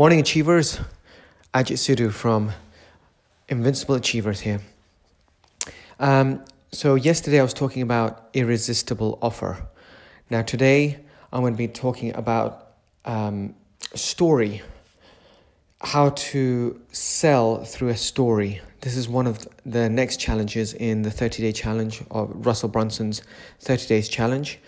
Morning Achievers, Ajit Sidhu from Invincible Achievers here. Um, so, yesterday I was talking about irresistible offer. Now, today I'm going to be talking about um, story, how to sell through a story. This is one of the next challenges in the 30 day challenge of Russell Brunson's 30 days challenge.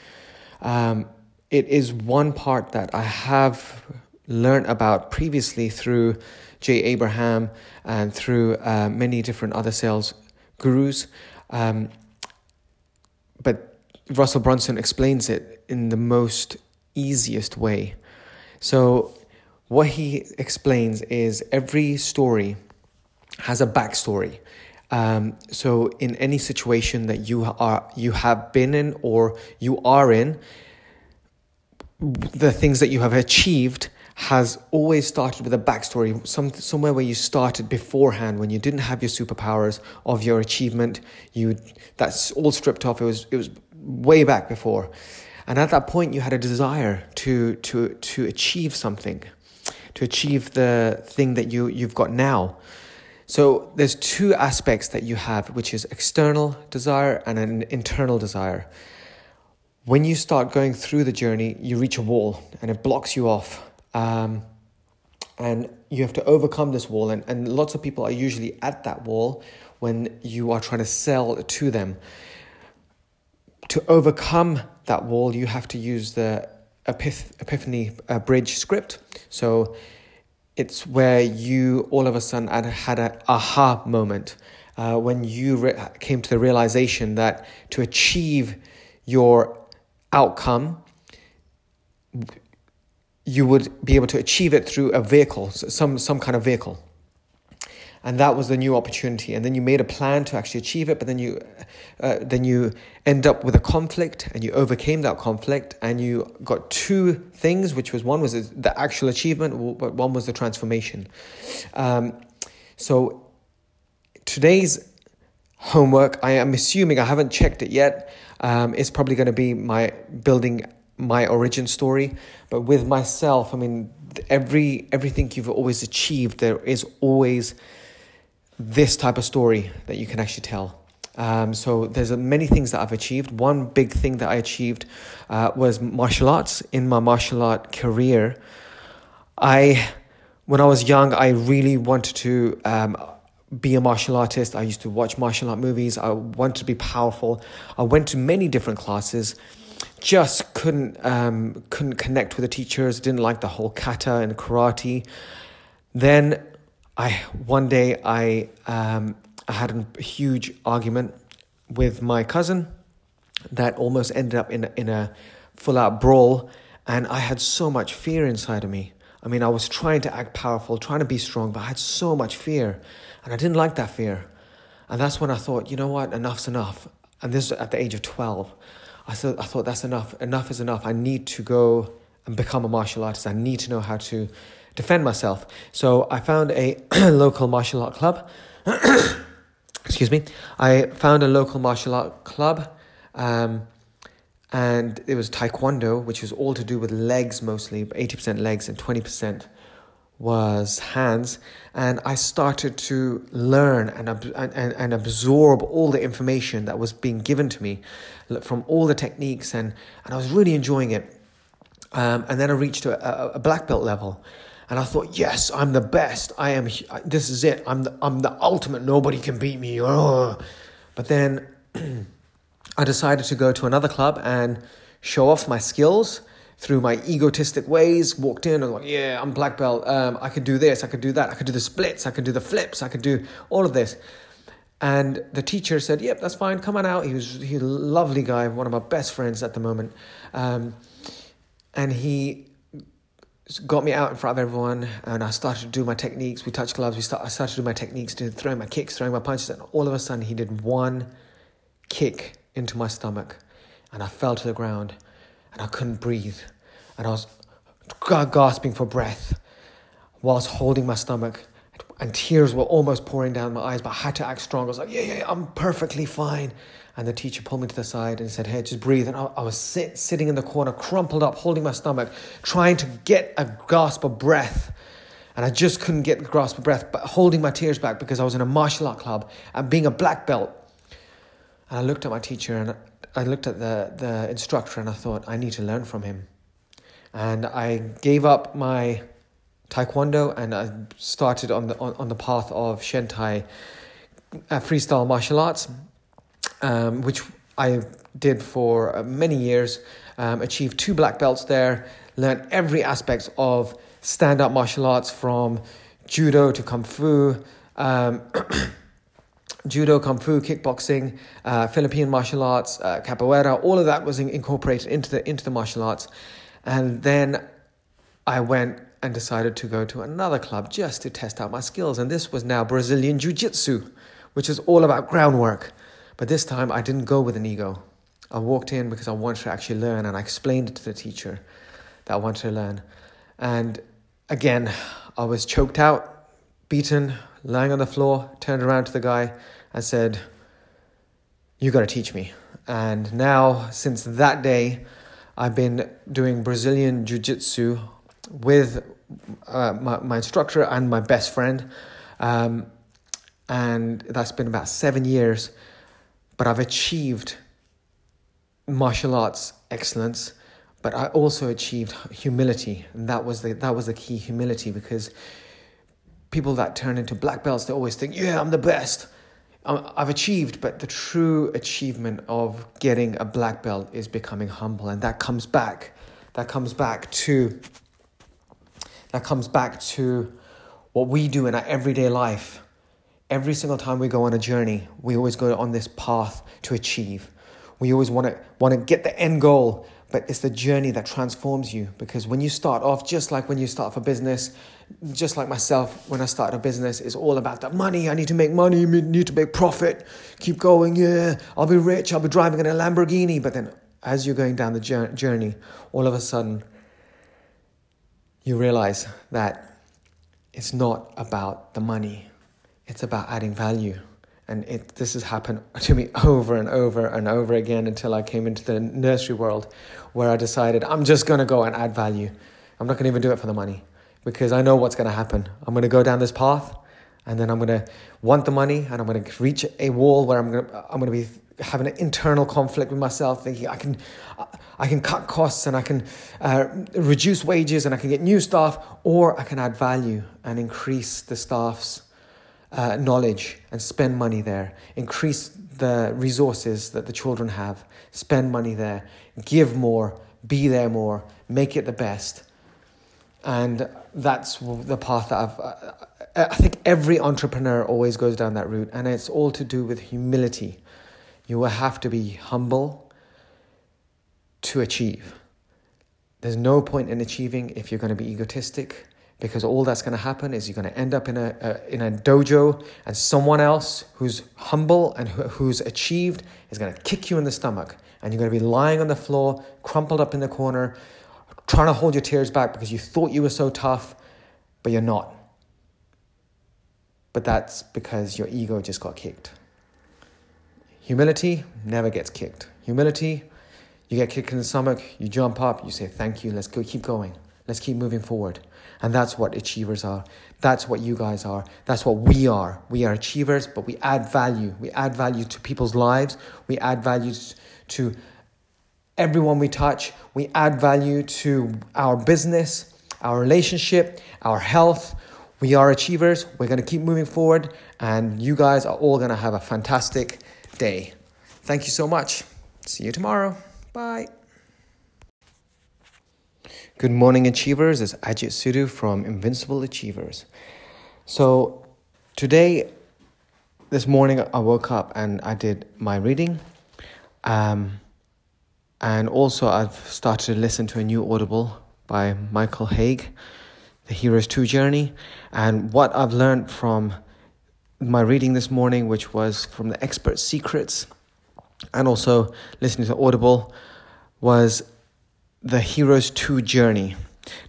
Um, it is one part that I have learned about previously through Jay Abraham and through uh, many different other sales gurus. Um, but Russell Brunson explains it in the most easiest way. So, what he explains is every story has a backstory. Um, so, in any situation that you are you have been in or you are in, the things that you have achieved has always started with a backstory, some, somewhere where you started beforehand when you didn't have your superpowers of your achievement. You that's all stripped off. It was it was way back before, and at that point you had a desire to to to achieve something, to achieve the thing that you you've got now. So there's two aspects that you have, which is external desire and an internal desire. When you start going through the journey, you reach a wall and it blocks you off um, and you have to overcome this wall. And, and lots of people are usually at that wall when you are trying to sell to them. To overcome that wall, you have to use the Epiph- Epiphany uh, Bridge script. So it's where you all of a sudden had an aha moment uh, when you re- came to the realization that to achieve your outcome, you would be able to achieve it through a vehicle, some, some kind of vehicle. And that was the new opportunity. And then you made a plan to actually achieve it, but then you, uh, then you end up with a conflict and you overcame that conflict and you got two things, which was one was the actual achievement, but one was the transformation. Um, so today's homework, I am assuming, I haven't checked it yet, um, is probably going to be my building my origin story. But with myself, I mean, every everything you've always achieved, there is always this type of story that you can actually tell. Um, so there's many things that I've achieved. One big thing that I achieved uh, was martial arts. In my martial art career, I, when I was young, I really wanted to um, be a martial artist. I used to watch martial art movies. I wanted to be powerful. I went to many different classes just couldn't um, couldn't connect with the teachers. Didn't like the whole kata and karate. Then I one day I um, I had a huge argument with my cousin that almost ended up in a, in a full out brawl, and I had so much fear inside of me. I mean, I was trying to act powerful, trying to be strong, but I had so much fear, and I didn't like that fear. And that's when I thought, you know what, enough's enough. And this was at the age of twelve. I thought, I thought that's enough. Enough is enough. I need to go and become a martial artist. I need to know how to defend myself. So I found a local martial art club. Excuse me. I found a local martial art club. Um, and it was taekwondo, which was all to do with legs mostly, 80% legs and 20% was hands, and I started to learn and, and, and absorb all the information that was being given to me from all the techniques, and, and I was really enjoying it. Um, and then I reached a, a, black belt level, and I thought, yes, I'm the best. I am. This is it. I'm the, I'm the ultimate. Nobody can beat me. But then I decided to go to another club and show off my skills through my egotistic ways, walked in and like, yeah, I'm black belt. Um, I could do this, I could do that, I could do the splits, I could do the flips, I could do all of this. And the teacher said, "Yep, that's fine. Come on out." He was he a lovely guy, one of my best friends at the moment, um, and he got me out in front of everyone, and I started to do my techniques. We touched gloves. We start, I started to do my techniques, to throwing my kicks, throwing my punches, and all of a sudden he did one kick into my stomach, and I fell to the ground and I couldn't breathe. And I was gasping for breath whilst holding my stomach. And tears were almost pouring down my eyes, but I had to act strong. I was like, yeah, yeah, I'm perfectly fine. And the teacher pulled me to the side and said, hey, just breathe. And I, I was sit, sitting in the corner, crumpled up, holding my stomach, trying to get a gasp of breath. And I just couldn't get the grasp of breath, but holding my tears back because I was in a martial art club and being a black belt. And I looked at my teacher and I looked at the, the instructor and I thought, I need to learn from him. And I gave up my taekwondo and I started on the, on, on the path of Shentai uh, freestyle martial arts, um, which I did for uh, many years, um, achieved two black belts there, learned every aspect of stand up martial arts from judo to kung fu. Um, judo, kung fu, kickboxing, uh, Philippine martial arts, uh, capoeira, all of that was in- incorporated into the into the martial arts. And then I went and decided to go to another club just to test out my skills. And this was now Brazilian Jiu Jitsu, which is all about groundwork. But this time I didn't go with an ego. I walked in because I wanted to actually learn, and I explained it to the teacher that I wanted to learn. And again, I was choked out, beaten, lying on the floor, turned around to the guy and said, You got to teach me. And now, since that day, I've been doing Brazilian Jiu Jitsu with uh, my, my instructor and my best friend. Um, and that's been about seven years. But I've achieved martial arts excellence, but I also achieved humility. And that was the, that was the key humility because people that turn into black belts, they always think, yeah, I'm the best. Um, I've achieved, but the true achievement of getting a black belt is becoming humble, and that comes back. That comes back to. That comes back to what we do in our everyday life. Every single time we go on a journey, we always go on this path to achieve. We always want to want to get the end goal, but it's the journey that transforms you. Because when you start off, just like when you start for business, just like myself, when I started a business, it's all about the money. I need to make money, i need to make profit. Keep going, yeah. I'll be rich. I'll be driving in a Lamborghini. But then, as you're going down the journey, all of a sudden, you realize that it's not about the money. It's about adding value. And it, this has happened to me over and over and over again until I came into the nursery world where I decided I'm just going to go and add value. I'm not going to even do it for the money because I know what's going to happen. I'm going to go down this path and then I'm going to want the money and I'm going to reach a wall where I'm going to, I'm going to be having an internal conflict with myself thinking I can I can cut costs and I can uh, reduce wages and I can get new staff or I can add value and increase the staff's uh, knowledge and spend money there increase the resources that the children have spend money there give more be there more make it the best and that's the path that I've. I think every entrepreneur always goes down that route, and it's all to do with humility. You will have to be humble to achieve. There's no point in achieving if you're going to be egotistic, because all that's going to happen is you're going to end up in a, a in a dojo, and someone else who's humble and who, who's achieved is going to kick you in the stomach, and you're going to be lying on the floor, crumpled up in the corner, trying to hold your tears back because you thought you were so tough, but you're not. But that's because your ego just got kicked. Humility never gets kicked. Humility, you get kicked in the stomach, you jump up, you say, Thank you, let's go, keep going, let's keep moving forward. And that's what achievers are. That's what you guys are. That's what we are. We are achievers, but we add value. We add value to people's lives. We add value to everyone we touch. We add value to our business, our relationship, our health. We are achievers. We're going to keep moving forward, and you guys are all going to have a fantastic day. Thank you so much. See you tomorrow. Bye. Good morning, achievers. It's Ajit Sidhu from Invincible Achievers. So, today, this morning, I woke up and I did my reading. Um, and also, I've started to listen to a new Audible by Michael Hauge, The Hero's Two Journey. And what I've learned from my reading this morning, which was from the Expert Secrets, and also listening to Audible, was The Hero's Two Journey.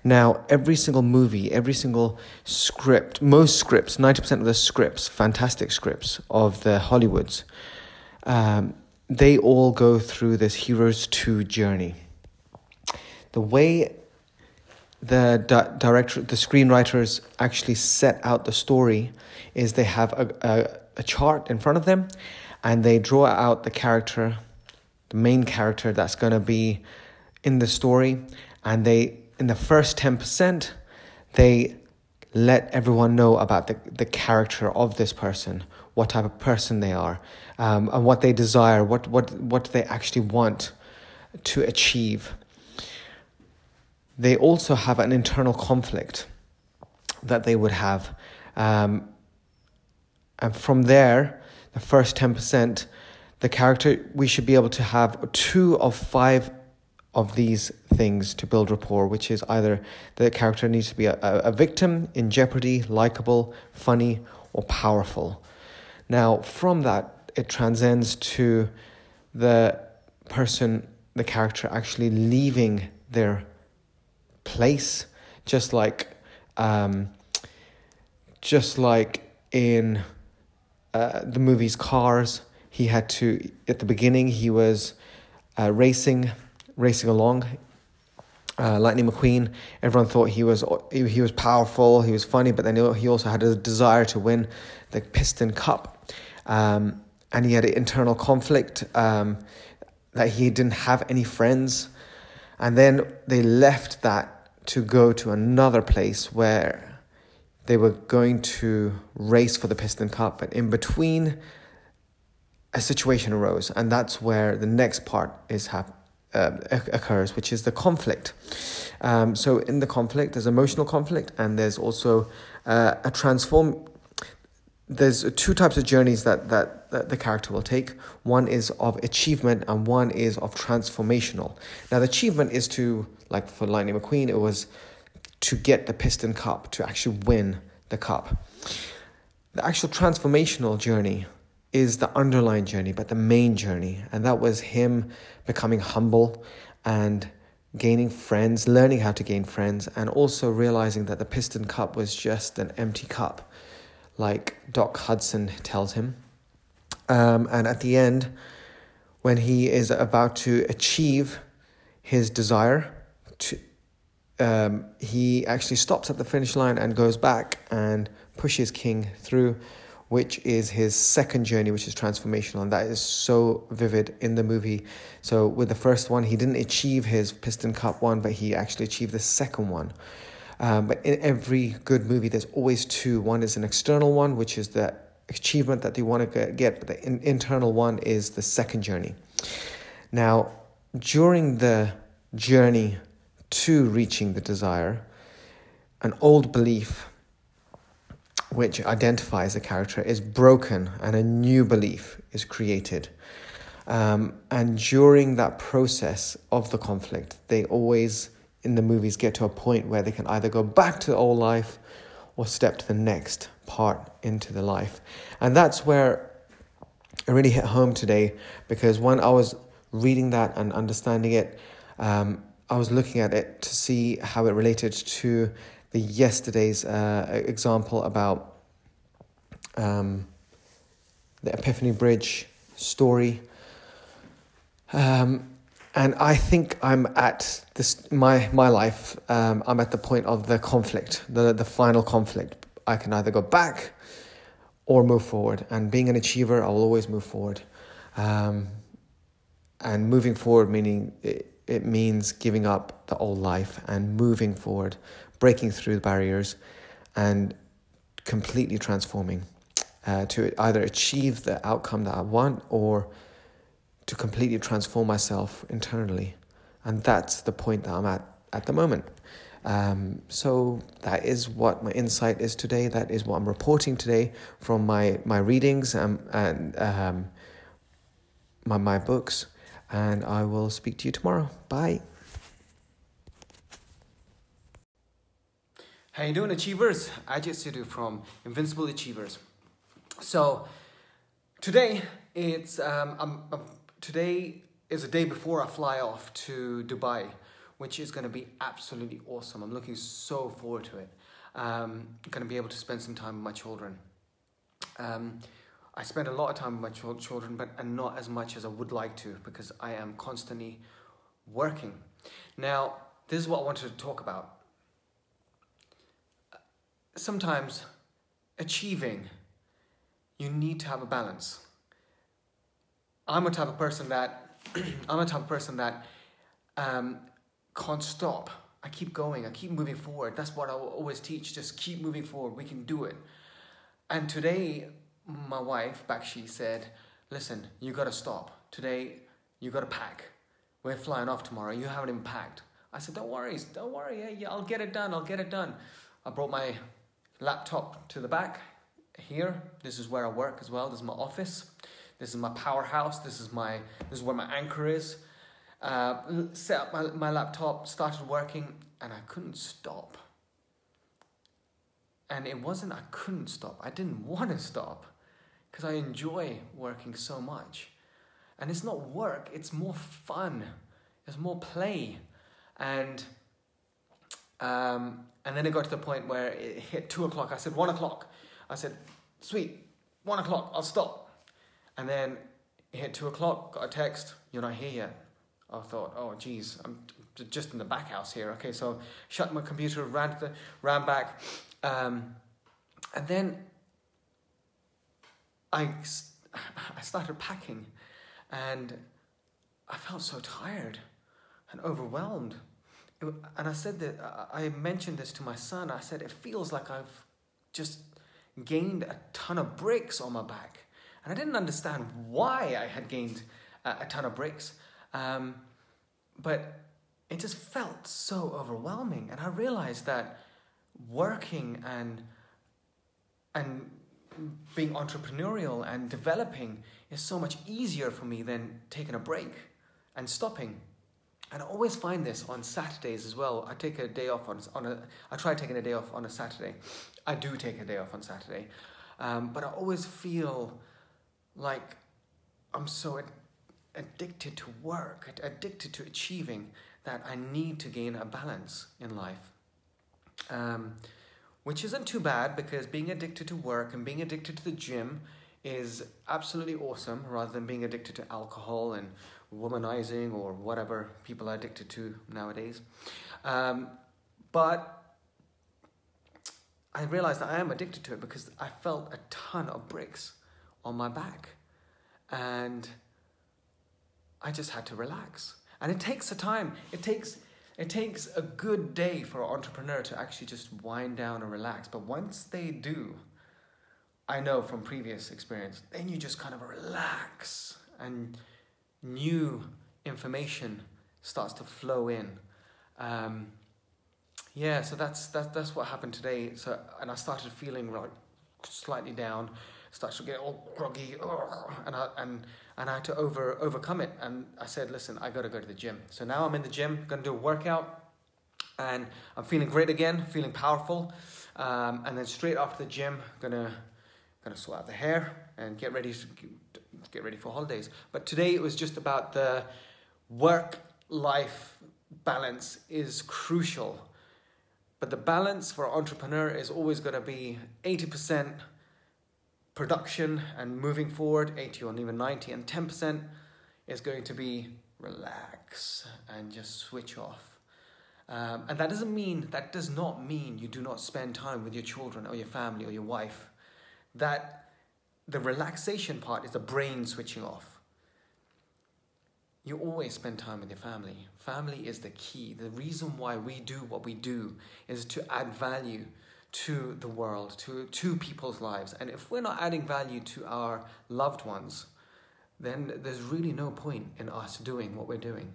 Now, every single movie, every single script, most scripts, 90% of the scripts, fantastic scripts of the Hollywoods, um, they all go through this Heroes 2 journey. The way the di- director, the screenwriters actually set out the story is they have a, a, a chart in front of them and they draw out the character, the main character that's going to be in the story. And they, in the first 10%, they let everyone know about the, the character of this person, what type of person they are, um, and what they desire, what, what, what they actually want to achieve they also have an internal conflict that they would have. Um, and from there, the first 10%, the character, we should be able to have two of five of these things to build rapport, which is either the character needs to be a, a victim, in jeopardy, likable, funny, or powerful. Now, from that, it transcends to the person, the character actually leaving their place, just like, um, just like in uh, the movies Cars. He had to at the beginning he was uh, racing, racing along. Uh, Lightning McQueen. Everyone thought he was he was powerful, he was funny, but then he also had a desire to win the Piston Cup, um, and he had an internal conflict um, that he didn't have any friends, and then they left that to go to another place where they were going to race for the Piston Cup, but in between, a situation arose, and that's where the next part is hap- uh, occurs, which is the conflict. Um, so in the conflict, there's emotional conflict, and there's also uh, a transform. There's two types of journeys that, that, that the character will take. One is of achievement, and one is of transformational. Now, the achievement is to like for Lightning McQueen, it was to get the Piston Cup, to actually win the cup. The actual transformational journey is the underlying journey, but the main journey. And that was him becoming humble and gaining friends, learning how to gain friends, and also realizing that the Piston Cup was just an empty cup, like Doc Hudson tells him. Um, and at the end, when he is about to achieve his desire, to, um, he actually stops at the finish line and goes back and pushes King through, which is his second journey, which is transformational. And that is so vivid in the movie. So, with the first one, he didn't achieve his Piston Cup one, but he actually achieved the second one. Um, but in every good movie, there's always two. One is an external one, which is the achievement that they want to get, but the in- internal one is the second journey. Now, during the journey to reaching the desire, an old belief which identifies a character is broken and a new belief is created. Um, and during that process of the conflict, they always, in the movies, get to a point where they can either go back to the old life or step to the next part into the life. And that's where it really hit home today because when I was reading that and understanding it, um, I was looking at it to see how it related to the yesterday's uh, example about um, the Epiphany Bridge story. Um, and I think I'm at this my my life. Um, I'm at the point of the conflict, the the final conflict. I can either go back or move forward. And being an achiever, I will always move forward. Um, and moving forward meaning it, it means giving up the old life and moving forward, breaking through the barriers, and completely transforming uh, to either achieve the outcome that I want or to completely transform myself internally. And that's the point that I'm at at the moment. Um, so that is what my insight is today. That is what I'm reporting today from my, my readings and, and um, my, my books and I will speak to you tomorrow. Bye. How you doing, Achievers? I Ajit Sidhu from Invincible Achievers. So today it's um, um, um, today is a day before I fly off to Dubai, which is going to be absolutely awesome. I'm looking so forward to it. Um, going to be able to spend some time with my children. Um, I spend a lot of time with my children, but and not as much as I would like to because I am constantly working. Now, this is what I wanted to talk about. sometimes achieving, you need to have a balance. I'm a type of person that I'm a type of person that um, can't stop. I keep going. I keep moving forward. That's what I always teach. Just keep moving forward. We can do it. And today, my wife, Bakshi, said, "Listen, you got to stop. Today, you got to pack. We're flying off tomorrow. You haven't even packed." I said, "Don't worry. Don't worry. Yeah, yeah, I'll get it done. I'll get it done." I brought my laptop to the back here. This is where I work as well. This is my office. This is my powerhouse. This is my this is where my anchor is. Uh, set up my, my laptop, started working, and I couldn't stop. And it wasn't I couldn't stop. I didn't want to stop because I enjoy working so much. And it's not work, it's more fun. It's more play. And um, and then it got to the point where it hit two o'clock. I said, one o'clock. I said, sweet, one o'clock, I'll stop. And then it hit two o'clock, got a text, you're not here yet. I thought, oh, geez, I'm just in the back house here. Okay, so shut my computer, ran, the, ran back. Um, and then I, I started packing and I felt so tired and overwhelmed and I said that I mentioned this to my son. I said, it feels like I've just gained a ton of bricks on my back. And I didn't understand why I had gained a, a ton of bricks. Um, but it just felt so overwhelming. And I realized that working and, and being entrepreneurial and developing is so much easier for me than taking a break and stopping and I always find this on Saturdays as well. I take a day off on, on a, I try taking a day off on a Saturday. I do take a day off on Saturday. Um, but I always feel like I'm so ad- addicted to work, addicted to achieving, that I need to gain a balance in life. Um, which isn't too bad because being addicted to work and being addicted to the gym is absolutely awesome rather than being addicted to alcohol and womanizing or whatever people are addicted to nowadays. Um, but I realized that I am addicted to it because I felt a ton of bricks on my back. And I just had to relax. And it takes a time. It takes it takes a good day for an entrepreneur to actually just wind down and relax. But once they do, I know from previous experience, then you just kind of relax and new information starts to flow in. Um, yeah, so that's that, that's what happened today. So and I started feeling like slightly down, started to get all groggy, and I and and I had to over overcome it. And I said, listen, I got to go to the gym. So now I'm in the gym, gonna do a workout, and I'm feeling great again, feeling powerful. Um, and then straight after the gym, gonna gonna sort out the hair and get ready to get ready for holidays. But today it was just about the work life balance is crucial. But the balance for entrepreneur is always going to be 80% production and moving forward, 80 or even 90, and 10% is going to be relax and just switch off. Um, and that doesn't mean, that does not mean you do not spend time with your children or your family or your wife. That the relaxation part is the brain switching off. You always spend time with your family. Family is the key. The reason why we do what we do is to add value to the world, to, to people's lives. And if we're not adding value to our loved ones, then there's really no point in us doing what we're doing.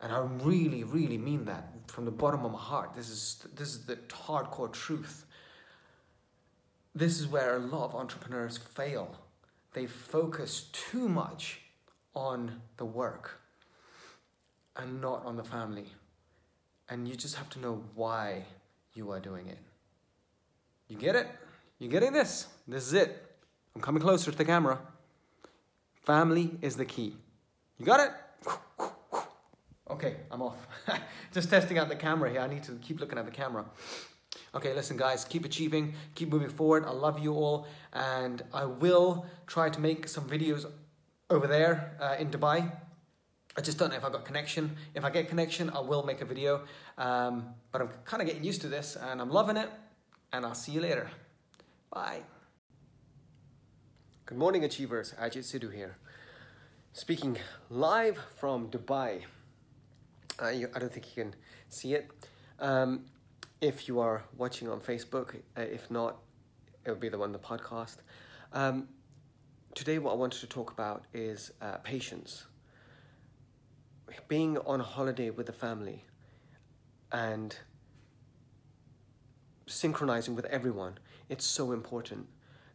And I really, really mean that from the bottom of my heart. This is, this is the hardcore truth this is where a lot of entrepreneurs fail. They focus too much on the work and not on the family. And you just have to know why you are doing it. You get it? You getting this? This is it. I'm coming closer to the camera. Family is the key. You got it? Okay, I'm off. just testing out the camera here. I need to keep looking at the camera. Okay, listen, guys, keep achieving, keep moving forward. I love you all, and I will try to make some videos over there uh, in Dubai. I just don't know if I've got connection. If I get connection, I will make a video. Um, but I'm kind of getting used to this, and I'm loving it. And I'll see you later. Bye. Good morning, achievers. Ajit Sidhu here. Speaking live from Dubai. Uh, you, I don't think you can see it. Um, if you are watching on Facebook, uh, if not, it will be the one the podcast. Um, today, what I wanted to talk about is uh, patience. Being on a holiday with the family and synchronizing with everyone, it's so important.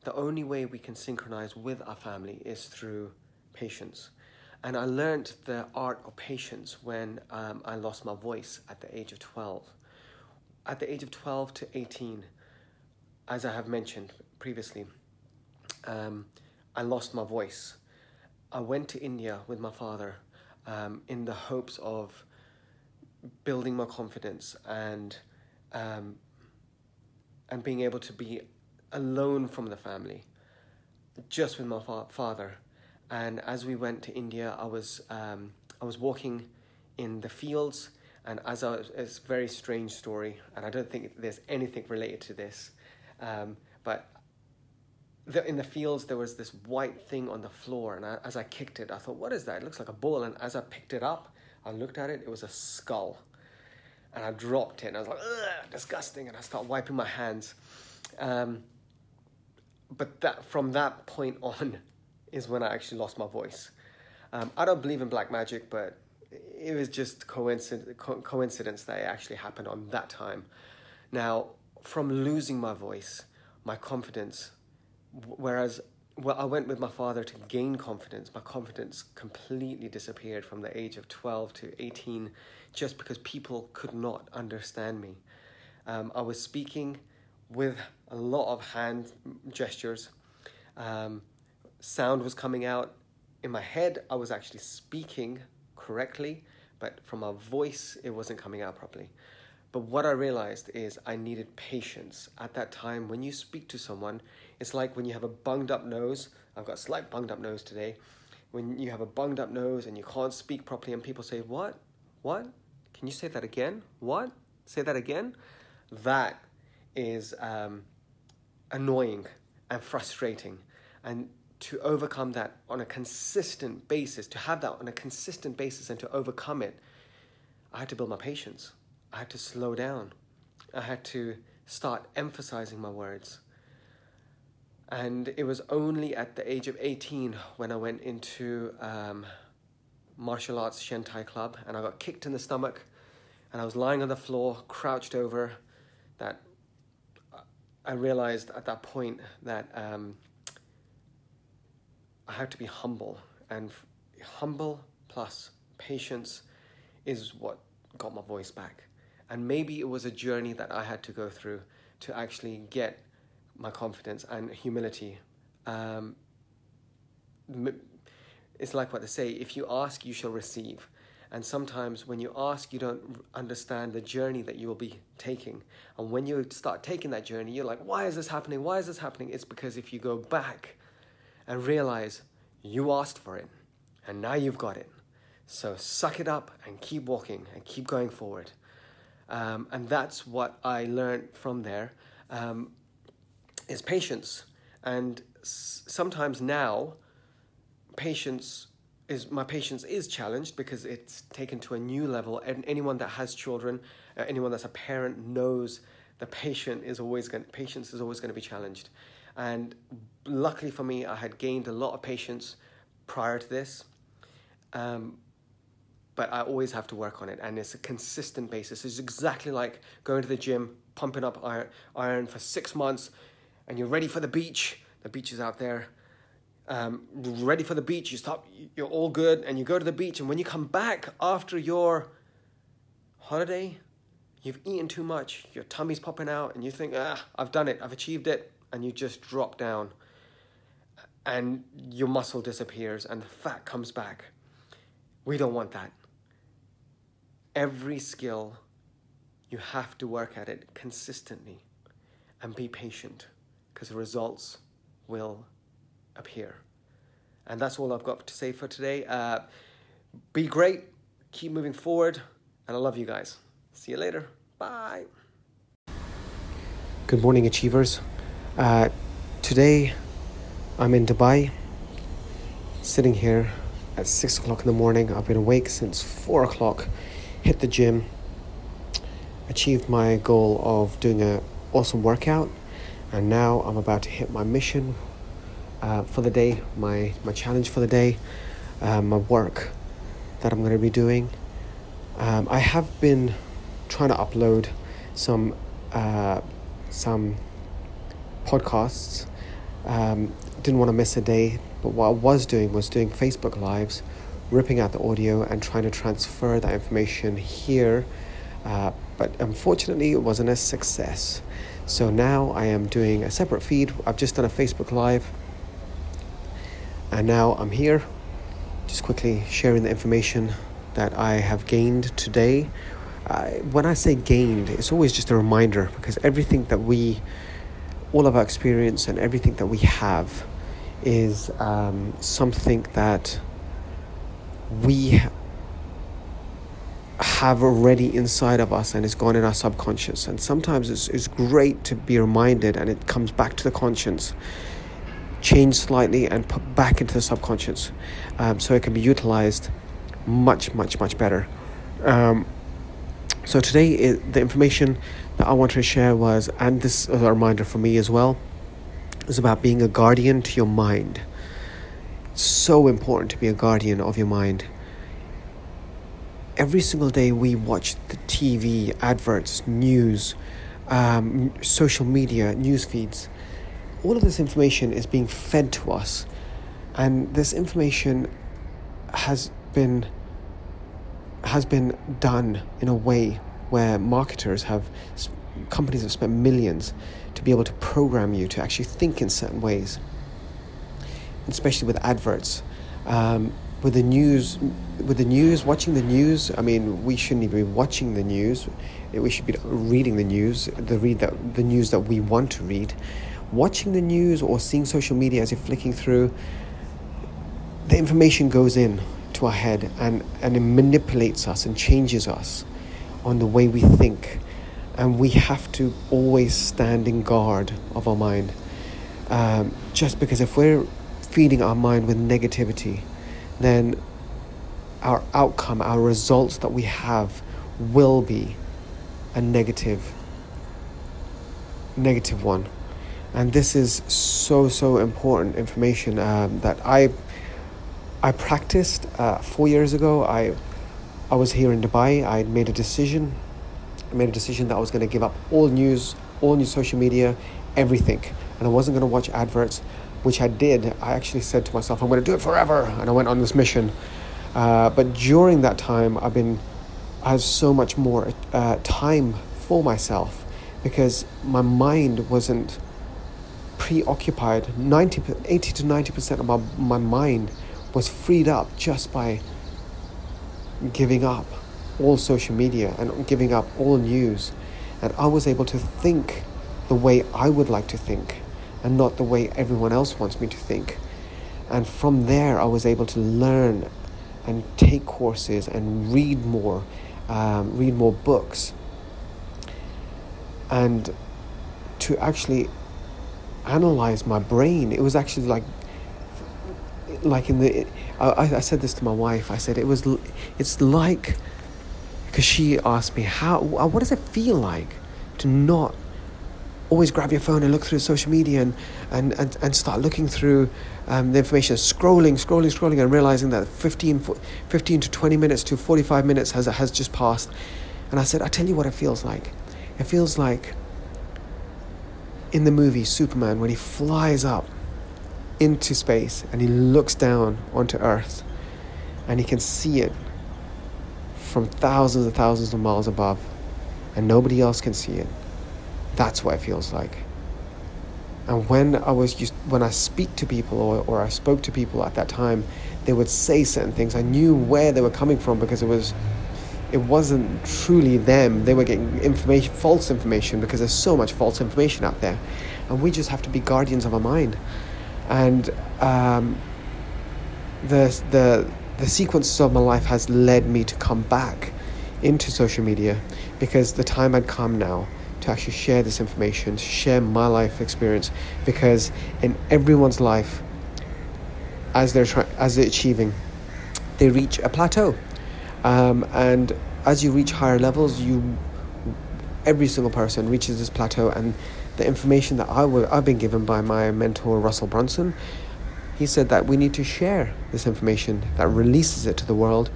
The only way we can synchronize with our family is through patience. And I learned the art of patience when um, I lost my voice at the age of 12. At the age of 12 to 18, as I have mentioned previously, um, I lost my voice. I went to India with my father um, in the hopes of building my confidence and um, and being able to be alone from the family, just with my fa- father. And as we went to India, I was um, I was walking in the fields, and as I was, it's a very strange story, and I don't think there's anything related to this, um, but. The, in the fields, there was this white thing on the floor, and I, as I kicked it, I thought, "What is that? It looks like a ball." And as I picked it up, I looked at it; it was a skull, and I dropped it. And I was like, "Ugh, disgusting!" And I started wiping my hands. Um, but that from that point on is when I actually lost my voice. Um, I don't believe in black magic, but it was just coincidence, co- coincidence that it actually happened on that time. Now, from losing my voice, my confidence, whereas well, I went with my father to gain confidence. My confidence completely disappeared from the age of 12 to 18 just because people could not understand me. Um, I was speaking with a lot of hand gestures. Um, sound was coming out in my head. I was actually speaking correctly, but from my voice, it wasn't coming out properly. But what I realized is I needed patience. At that time, when you speak to someone, it's like when you have a bunged up nose. I've got a slight bunged up nose today. When you have a bunged up nose and you can't speak properly, and people say, What? What? Can you say that again? What? Say that again? That is um, annoying and frustrating. And to overcome that on a consistent basis, to have that on a consistent basis and to overcome it, I had to build my patience. I had to slow down. I had to start emphasizing my words. And it was only at the age of 18 when I went into um, martial arts Shentai club and I got kicked in the stomach and I was lying on the floor, crouched over, that I realized at that point that um, I had to be humble, and humble plus patience is what got my voice back. And maybe it was a journey that I had to go through to actually get my confidence and humility. Um, it's like what they say if you ask, you shall receive. And sometimes when you ask, you don't understand the journey that you will be taking. And when you start taking that journey, you're like, why is this happening? Why is this happening? It's because if you go back and realize you asked for it and now you've got it. So suck it up and keep walking and keep going forward. Um, and that's what I learned from there um, is patience. And s- sometimes now, patience is my patience is challenged because it's taken to a new level and anyone that has children uh, anyone that's a parent knows the patient is always going patience is always going to be challenged. And luckily for me i had gained a lot of patience prior to this um, but i always have to work on it and it's a consistent basis. It's exactly like going to the gym pumping up iron, iron for six months and you're ready for the beach. The beach is out there um, ready for the beach. You stop, you're all good, and you go to the beach. And when you come back after your holiday, you've eaten too much, your tummy's popping out, and you think, ah, I've done it, I've achieved it, and you just drop down. And your muscle disappears, and the fat comes back. We don't want that. Every skill, you have to work at it consistently and be patient because the results will appear. And that's all I've got to say for today. Uh, be great, keep moving forward, and I love you guys. See you later. Bye. Good morning, achievers. Uh, today, I'm in Dubai, sitting here at six o'clock in the morning. I've been awake since four o'clock. Hit the gym, achieved my goal of doing an awesome workout, and now I'm about to hit my mission uh, for the day, my my challenge for the day, uh, my work that I'm going to be doing. Um, I have been trying to upload some uh, some podcasts. Um, didn't want to miss a day, but what I was doing was doing Facebook Lives, ripping out the audio and trying to transfer that information here. Uh, but unfortunately, it wasn't a success. So now I am doing a separate feed. I've just done a Facebook Live, and now I'm here, just quickly sharing the information that I have gained today uh, when I say gained, it's always just a reminder because everything that we, all of our experience and everything that we have is um, something that we have already inside of us and it's gone in our subconscious. And sometimes it's, it's great to be reminded and it comes back to the conscience, change slightly and put back into the subconscious um, so it can be utilized much, much, much better. Um, so today, it, the information that I wanted to share was, and this is a reminder for me as well, is about being a guardian to your mind. It's so important to be a guardian of your mind. Every single day, we watch the TV, adverts, news, um, social media, news feeds. All of this information is being fed to us, and this information has been has been done in a way where marketers have companies have spent millions to be able to program you to actually think in certain ways especially with adverts. Um, with the news with the news watching the news i mean we shouldn't even be watching the news. We should be reading the news the read that the news that we want to read watching the news or seeing social media as you're flicking through the information goes in to our head and, and it manipulates us and changes us on the way we think. And we have to always stand in guard of our mind. Um, just because if we're feeding our mind with negativity, then our outcome, our results that we have will be a negative, negative one. And this is so, so important information um, that I I practiced uh, four years ago. I I was here in Dubai. I made a decision. I made a decision that I was going to give up all news, all new social media, everything, and I wasn't going to watch adverts, which I did. I actually said to myself, "I'm going to do it forever," and I went on this mission. Uh, but during that time, I've been I have so much more uh, time for myself because my mind wasn't preoccupied 90 80 to 90% of my, my mind was freed up just by giving up all social media and giving up all news. And I was able to think the way I would like to think and not the way everyone else wants me to think. And from there, I was able to learn and take courses and read more, um, read more books, and to actually analyze my brain. It was actually like like in the I, I said this to my wife. I said it was it's like because she asked me how what does it feel like to not always grab your phone and look through social media and and, and, and start looking through um, the information scrolling scrolling scrolling and realizing that 15, 15 to 20 minutes to 45 minutes has, has just passed and i said i tell you what it feels like. It feels like in the movie superman when he flies up into space and he looks down onto Earth and he can see it from thousands and thousands of miles above and nobody else can see it. That's what it feels like. And when I was used, when I speak to people or, or I spoke to people at that time, they would say certain things. I knew where they were coming from because it was it wasn't truly them. They were getting information, false information, because there's so much false information out there, and we just have to be guardians of our mind. And um, the the the sequence of my life has led me to come back into social media because the time had come now to actually share this information, share my life experience, because in everyone's life, as they're try- as they're achieving, they reach a plateau, um, and as you reach higher levels, you every single person reaches this plateau, and the information that I w- I've been given by my mentor Russell Brunson, he said that we need to share this information that releases it to the world,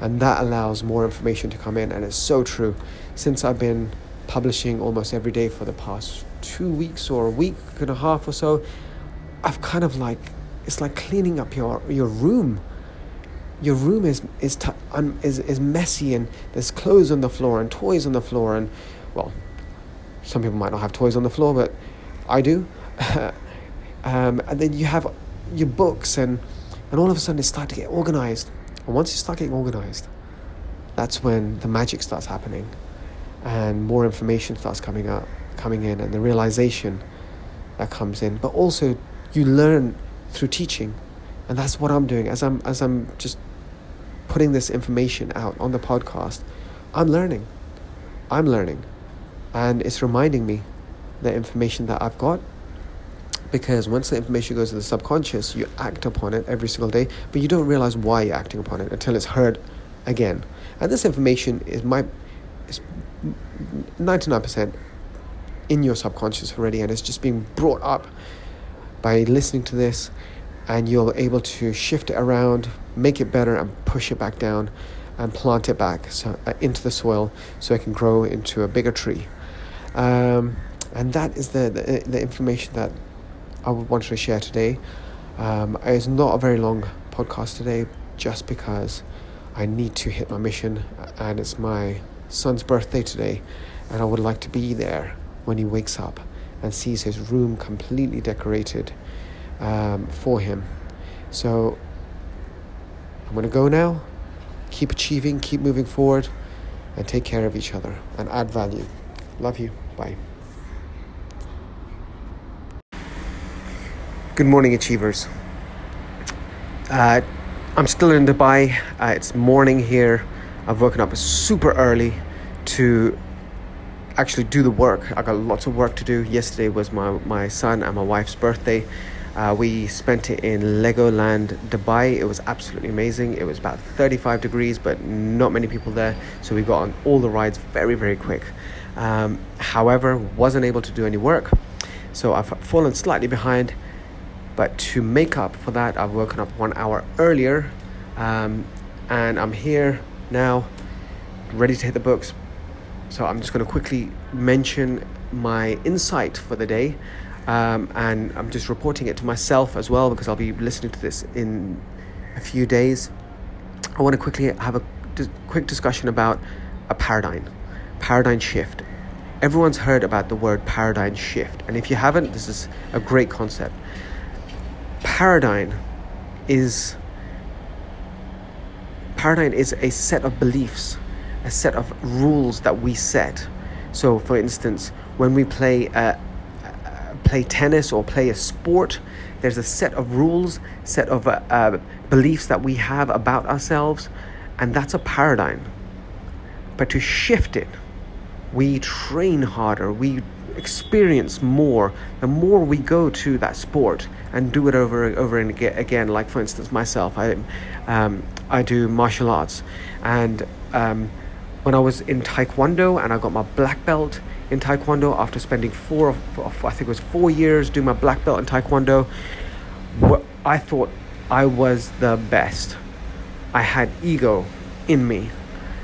and that allows more information to come in, and it's so true. Since I've been publishing almost every day for the past two weeks or a week and a half or so, I've kind of like it's like cleaning up your your room. Your room is is t- un, is is messy and there's clothes on the floor and toys on the floor and well, some people might not have toys on the floor, but I do. um, and then you have your books and and all of a sudden it starts to get organized. And once you start getting organized, that's when the magic starts happening and more information starts coming up coming in and the realization that comes in but also you learn through teaching and that's what i'm doing as i'm as i'm just putting this information out on the podcast i'm learning. I'm learning. And it's reminding me the information that i've got. Because once the information goes to the subconscious you act upon it every single day but you don't realize why you're acting upon it until it's heard again. And this information is my is 99% in your subconscious already and it's just being brought up by listening to this and you're able to shift it around make it better and push it back down and plant it back so, uh, into the soil so it can grow into a bigger tree. Um, and that is the, the, the information that I would want to share today. Um, it's not a very long podcast today just because I need to hit my mission and it's my son's birthday today, and I would like to be there when he wakes up and sees his room completely decorated um, for him. So I'm going to go now. Keep achieving, keep moving forward, and take care of each other and add value. Love you. Bye. Good morning, achievers. Uh, I'm still in Dubai. Uh, it's morning here. I've woken up super early to actually do the work. I got lots of work to do. Yesterday was my, my son and my wife's birthday. Uh, we spent it in Legoland Dubai. It was absolutely amazing. It was about 35 degrees, but not many people there. So we got on all the rides very, very quick. Um, however, wasn't able to do any work. So I've fallen slightly behind. But to make up for that, I've woken up one hour earlier. Um, and I'm here now, ready to hit the books. So I'm just going to quickly mention my insight for the day. Um, and I'm just reporting it to myself as well because I'll be listening to this in a few days. I want to quickly have a quick discussion about a paradigm, paradigm shift. Everyone's heard about the word paradigm shift, and if you haven't, this is a great concept. Paradigm is paradigm is a set of beliefs, a set of rules that we set. So, for instance, when we play uh, play tennis or play a sport, there's a set of rules, set of uh, uh, beliefs that we have about ourselves, and that's a paradigm. But to shift it, we train harder, we experience more the more we go to that sport and do it over and over and again like for instance myself i um, i do martial arts and um, when i was in taekwondo and i got my black belt in taekwondo after spending four i think it was four years doing my black belt in taekwondo i thought i was the best i had ego in me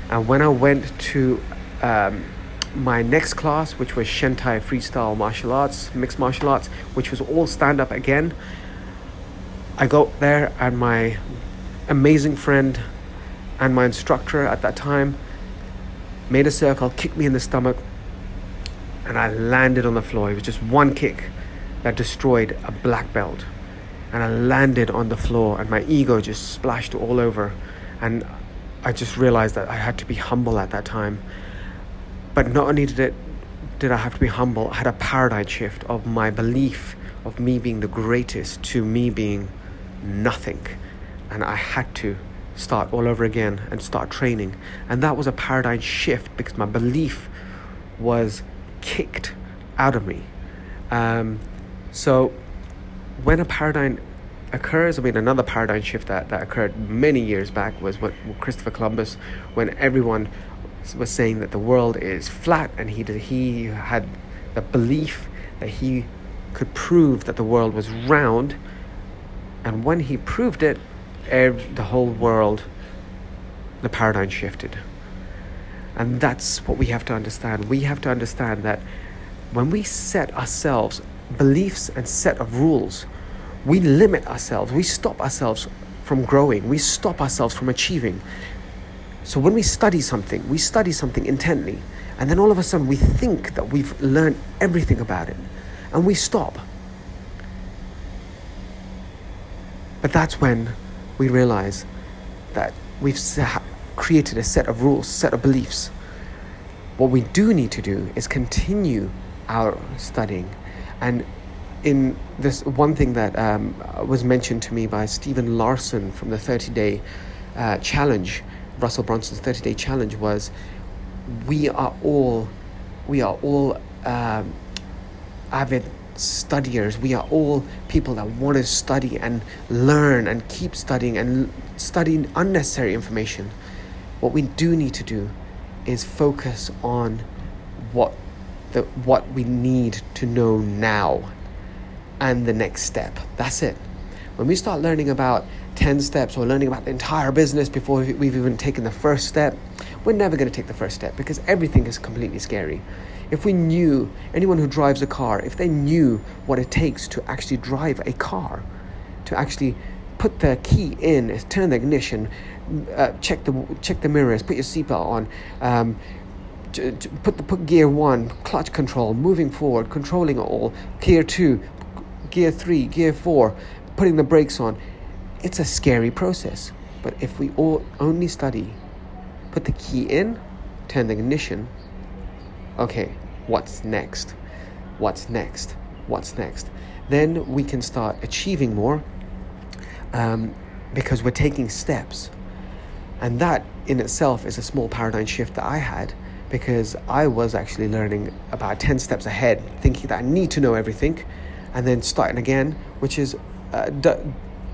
and when i went to um, my next class, which was Shentai Freestyle Martial Arts, Mixed Martial Arts, which was all stand up again. I got there, and my amazing friend and my instructor at that time made a circle, kicked me in the stomach, and I landed on the floor. It was just one kick that destroyed a black belt. And I landed on the floor, and my ego just splashed all over. And I just realized that I had to be humble at that time but not only did it did I have to be humble, I had a paradigm shift of my belief of me being the greatest to me being nothing. And I had to start all over again and start training. And that was a paradigm shift because my belief was kicked out of me. Um, so when a paradigm occurs, I mean, another paradigm shift that, that occurred many years back was what Christopher Columbus, when everyone was saying that the world is flat, and he did, he had the belief that he could prove that the world was round, and when he proved it, the whole world, the paradigm shifted. And that's what we have to understand. We have to understand that when we set ourselves beliefs and set of rules, we limit ourselves, we stop ourselves from growing, we stop ourselves from achieving. So when we study something, we study something intently, and then all of a sudden we think that we've learned everything about it, and we stop. But that's when we realize that we've created a set of rules, set of beliefs. What we do need to do is continue our studying. And in this one thing that um, was mentioned to me by Stephen Larsen from the 30 day uh, challenge, Russell Brunson's 30 day challenge was we are all we are all um, avid studiers. We are all people that want to study and learn and keep studying and studying unnecessary information. What we do need to do is focus on what the what we need to know now and the next step. That's it. When we start learning about 10 steps or learning about the entire business before we've even taken the first step, we're never going to take the first step because everything is completely scary. If we knew, anyone who drives a car, if they knew what it takes to actually drive a car, to actually put the key in, turn the ignition, uh, check the check the mirrors, put your seatbelt on, um, put the put gear one, clutch control, moving forward, controlling it all, gear two, gear three, gear four, putting the brakes on. It's a scary process. But if we all only study, put the key in, turn the ignition, okay, what's next? What's next? What's next? Then we can start achieving more um, because we're taking steps. And that in itself is a small paradigm shift that I had because I was actually learning about 10 steps ahead, thinking that I need to know everything, and then starting again, which is a d-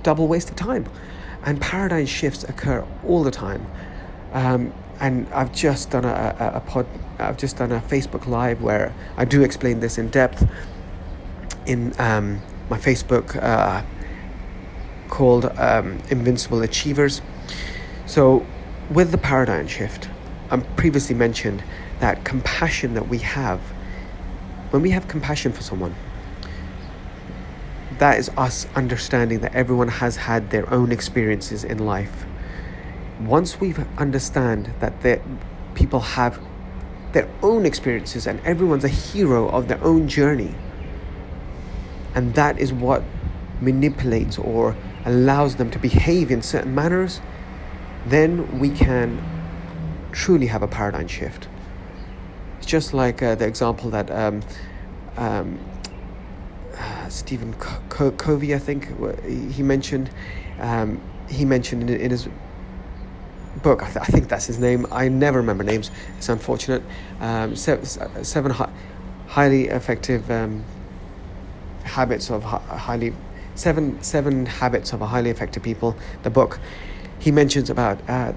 double waste of time. And paradigm shifts occur all the time. Um, and I've just done a, a, a, pod, I've just done a Facebook Live where I do explain this in depth in um, my Facebook uh, called um, Invincible Achievers. So, with the paradigm shift, I previously mentioned that compassion that we have, when we have compassion for someone, that is us understanding that everyone has had their own experiences in life. Once we understand that the people have their own experiences and everyone's a hero of their own journey, and that is what manipulates or allows them to behave in certain manners, then we can truly have a paradigm shift. It's just like uh, the example that um, um, uh, Stephen Co- Covey, I think, he mentioned. Um, he mentioned in, in his book, I, th- I, think that's his name. I never remember names. It's unfortunate. Um, seven, seven hi- highly effective um, habits of hi- highly seven seven habits of highly effective people. The book he mentions about. Uh,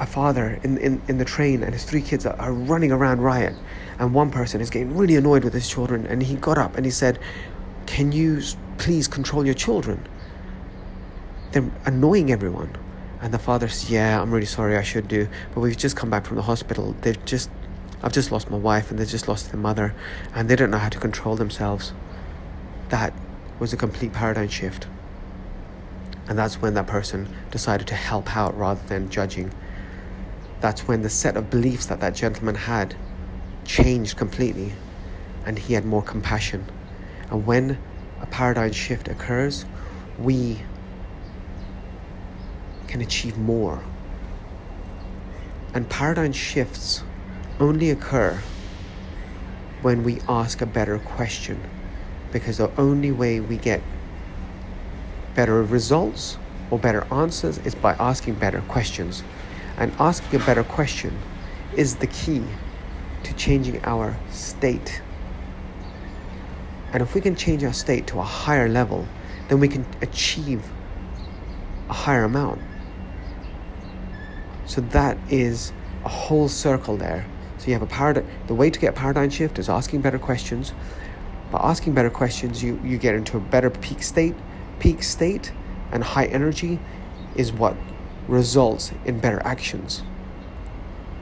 a father in, in, in the train and his three kids are, are running around riot. And one person is getting really annoyed with his children and he got up and he said can you please control your children? They're annoying everyone. And the father says yeah i'm really sorry i should do but we've just come back from the hospital. They've just i've just lost my wife and they've just lost their mother and they don't know how to control themselves. That was a complete paradigm shift and that's when that person decided to help out rather than judging that's when the set of beliefs that that gentleman had changed completely and he had more compassion. And when a paradigm shift occurs, we can achieve more. And paradigm shifts only occur when we ask a better question because the only way we get better results or better answers is by asking better questions. And asking a better question is the key to changing our state And if we can change our state to a higher level, then we can achieve a higher amount. So that is a whole circle there. So you have a paradigm. The way to get paradigm shift is asking better questions. By asking better questions, you, you get into a better peak state. Peak state and high energy is what results in better actions.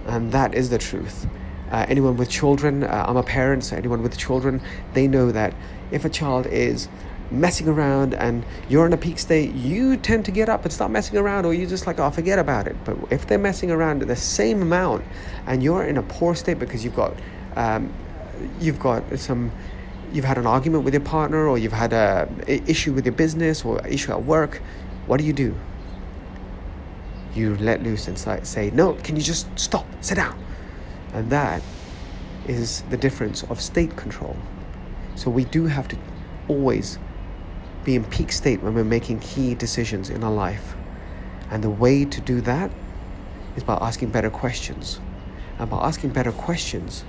And that is the truth. Uh, anyone with children, uh, I'm a parent, so anyone with children, they know that if a child is messing around and you're in a peak state, you tend to get up and stop messing around, or you just like, oh, forget about it. But if they're messing around the same amount and you're in a poor state because you've got, um, you've got some, you've had an argument with your partner, or you've had a, a issue with your business, or issue at work, what do you do? You let loose and say, no, can you just stop, sit down? And that is the difference of state control. So we do have to always be in peak state when we're making key decisions in our life. And the way to do that is by asking better questions. And by asking better questions,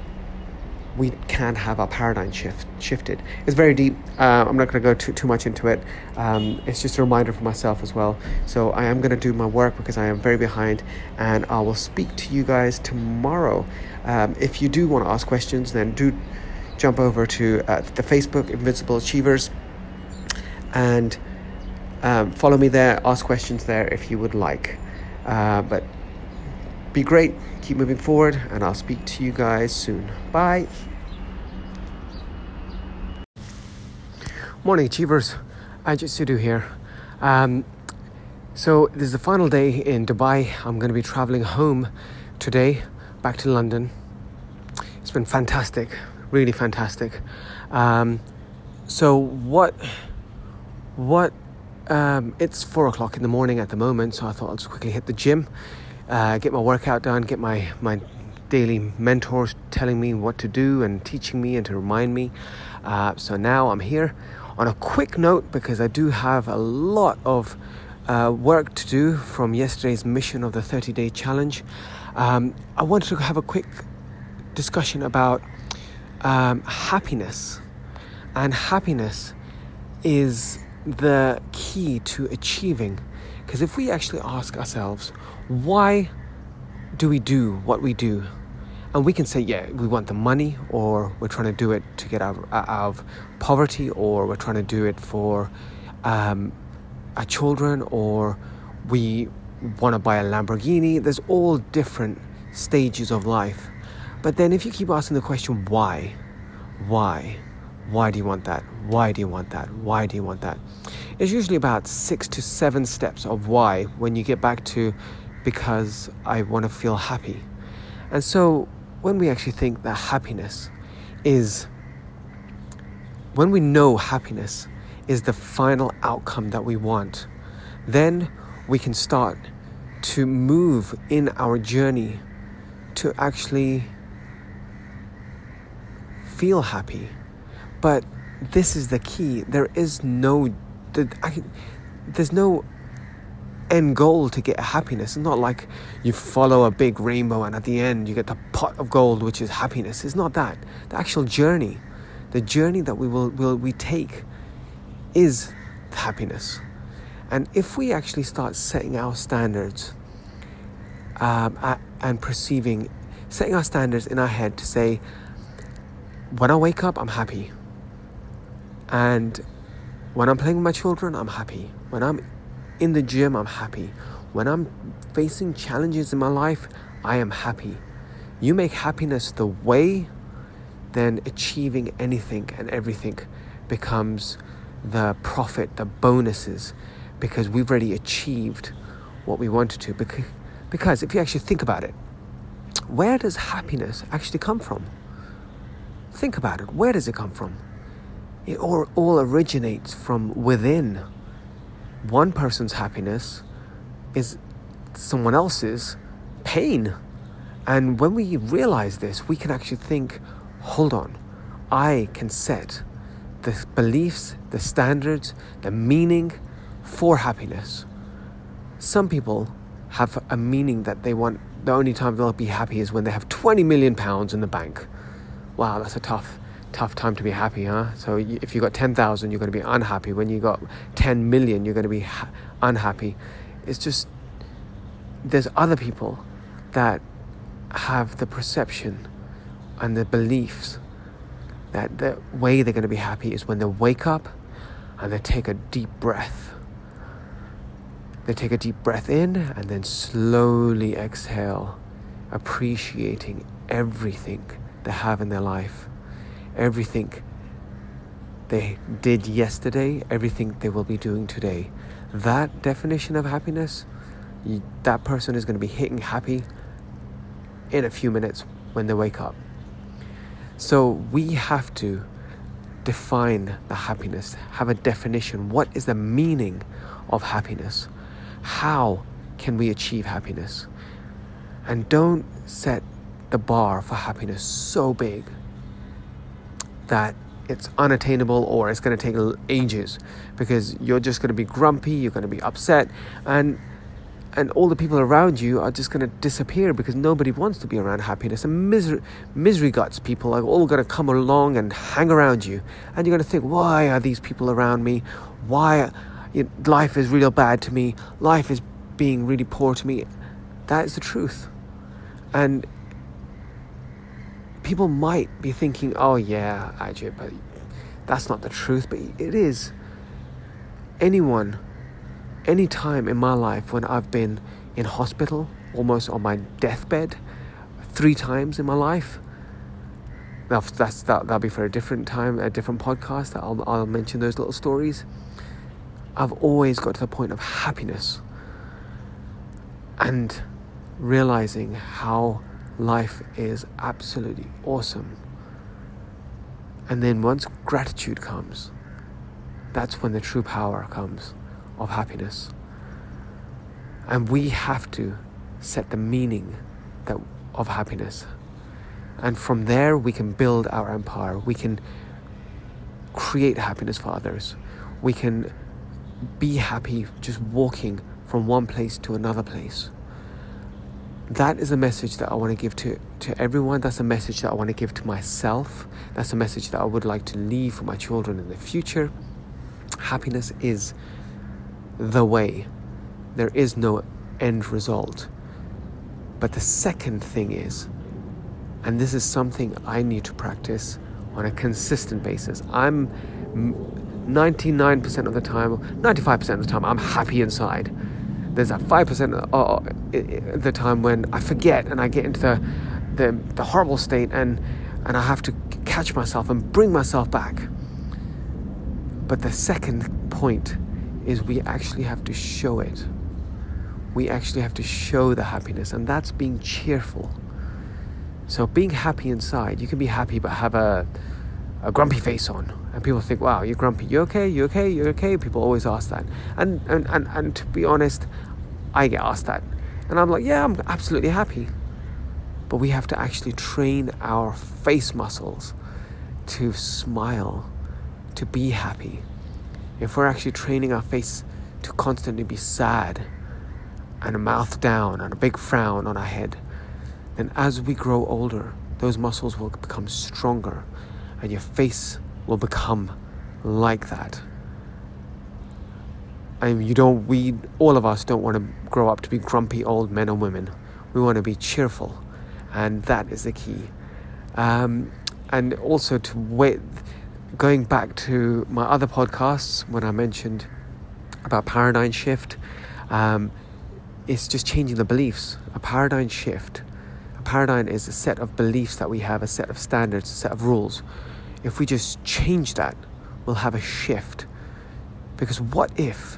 we can have our paradigm shift shifted. It's very deep. Uh, I'm not going to go too, too much into it. Um, it's just a reminder for myself as well. So I am going to do my work because I am very behind, and I will speak to you guys tomorrow. Um, if you do want to ask questions, then do jump over to uh, the Facebook Invincible Achievers and um, follow me there. Ask questions there if you would like. Uh, but be great. Keep moving forward, and I'll speak to you guys soon. Bye. Morning, Achievers. Ajit Sidhu here. Um, so, this is the final day in Dubai. I'm going to be traveling home today, back to London. It's been fantastic, really fantastic. Um, so, what, what, um, it's four o'clock in the morning at the moment, so I thought I'll just quickly hit the gym, uh, get my workout done, get my, my daily mentors telling me what to do and teaching me and to remind me. Uh, so now I'm here on a quick note, because I do have a lot of uh, work to do from yesterday's mission of the 30 day challenge, um, I wanted to have a quick discussion about um, happiness. And happiness is the key to achieving. Because if we actually ask ourselves, why do we do what we do? And we can say, yeah, we want the money, or we're trying to do it to get out, of poverty, or we're trying to do it for um, our children, or we want to buy a Lamborghini. There's all different stages of life. But then if you keep asking the question, why? Why? Why do you want that? Why do you want that? Why do you want that? It's usually about six to seven steps of why when you get back to because I want to feel happy. And so when we actually think that happiness is, when we know happiness is the final outcome that we want, then we can start to move in our journey to actually feel happy. But this is the key. There is no, there's no end goal to get happiness. It's not like you follow a big rainbow and at the end you get the pot of gold, which is happiness. It's not that. The actual journey, the journey that we will, will we take, is happiness. And if we actually start setting our standards um, and perceiving, setting our standards in our head to say, when I wake up, I'm happy. And when I'm playing with my children, I'm happy. When I'm in the gym, I'm happy. When I'm facing challenges in my life, I am happy. You make happiness the way, then achieving anything and everything becomes the profit, the bonuses, because we've already achieved what we wanted to. Because if you actually think about it, where does happiness actually come from? Think about it. Where does it come from? It all, all originates from within one person's happiness is someone else's pain. And when we realize this, we can actually think hold on, I can set the beliefs, the standards, the meaning for happiness. Some people have a meaning that they want the only time they'll be happy is when they have 20 million pounds in the bank. Wow, that's a tough tough time to be happy, huh? So if you got 10,000, you're going to be unhappy. When you got 10 million, you're going to be ha- unhappy. It's just there's other people that have the perception and the beliefs that the way they're going to be happy is when they wake up and they take a deep breath. They take a deep breath in and then slowly exhale, appreciating everything they have in their life, everything they did yesterday, everything they will be doing today. That definition of happiness, that person is going to be hitting happy in a few minutes when they wake up. So we have to define the happiness, have a definition. What is the meaning of happiness? How can we achieve happiness? And don't set the bar for happiness so big that it's unattainable or it's going to take ages because you're just going to be grumpy, you're going to be upset, and and all the people around you are just going to disappear because nobody wants to be around happiness and misery, misery guts people are all going to come along and hang around you and you're going to think why are these people around me? Why you know, life is real bad to me life is being really poor to me. That is the truth. And people might be thinking, oh yeah, Ajay, but that's not the truth. But it is. Anyone, any time in my life when I've been in hospital, almost on my deathbed, three times in my life. That's, that's that, that'll be for a different time, a different podcast. That I'll, I'll mention those little stories. I've always got to the point of happiness and realizing how life is absolutely awesome. And then once gratitude comes, that's when the true power comes of happiness. And we have to set the meaning that, of happiness. And from there, we can build our empire. We can create happiness for others. We can be happy just walking from one place to another place that is a message that I want to give to, to everyone. That's a message that I want to give to myself. That's a message that I would like to leave for my children in the future. Happiness is the way, there is no end result. But the second thing is, and this is something I need to practice on a consistent basis. I'm 99% of the time, 95% of the time, I'm happy inside there's that 5% of the time when I forget and I get into the, the, the horrible state and, and I have to catch myself and bring myself back. But the second point is we actually have to show it. We actually have to show the happiness, and that's being cheerful. So, being happy inside, you can be happy but have a, a grumpy face on. And people think, wow, you're grumpy. You okay? You okay? You okay? People always ask that. And, and, and, and to be honest, I get asked that. And I'm like, yeah, I'm absolutely happy. But we have to actually train our face muscles to smile, to be happy. If we're actually training our face to constantly be sad and a mouth down and a big frown on our head, then as we grow older, those muscles will become stronger and your face will become like that. And you don't, we, all of us don't want to grow up to be grumpy old men and women. We want to be cheerful, and that is the key. Um, and also to wait, going back to my other podcasts when I mentioned about paradigm shift, um, it's just changing the beliefs. A paradigm shift. A paradigm is a set of beliefs that we have, a set of standards, a set of rules. If we just change that, we'll have a shift. Because what if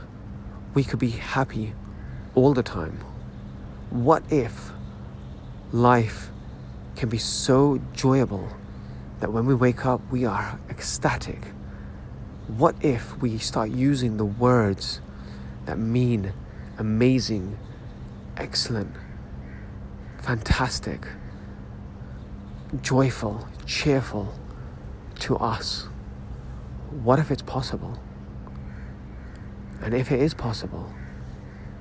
we could be happy all the time? What if life can be so joyable that when we wake up we are ecstatic? What if we start using the words that mean amazing, excellent, fantastic, joyful, cheerful to us? What if it's possible? And if it is possible,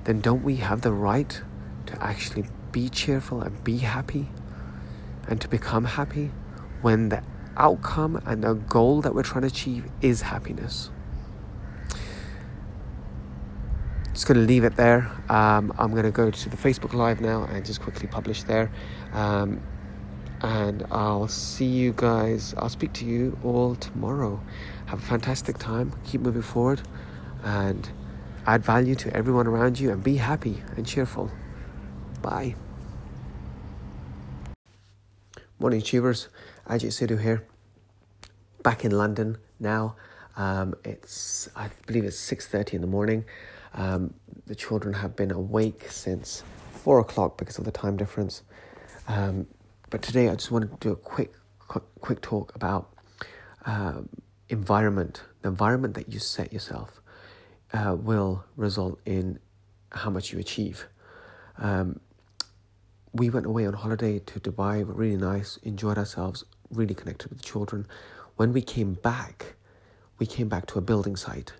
then don't we have the right to actually be cheerful and be happy and to become happy when the outcome and the goal that we're trying to achieve is happiness. Just going to leave it there. Um, I'm going to go to the Facebook Live now and just quickly publish there. Um, and I'll see you guys. I'll speak to you all tomorrow. Have a fantastic time. Keep moving forward and add value to everyone around you and be happy and cheerful. Bye. Morning, Achievers. Ajit Sidhu here. Back in London now. Um, it's I believe it's six thirty in the morning. Um, the children have been awake since four o'clock because of the time difference. Um, but today I just wanted to do a quick, quick, quick talk about um, environment. The environment that you set yourself uh, will result in how much you achieve. Um, we went away on holiday to Dubai, really nice, enjoyed ourselves, really connected with the children. When we came back, we came back to a building site.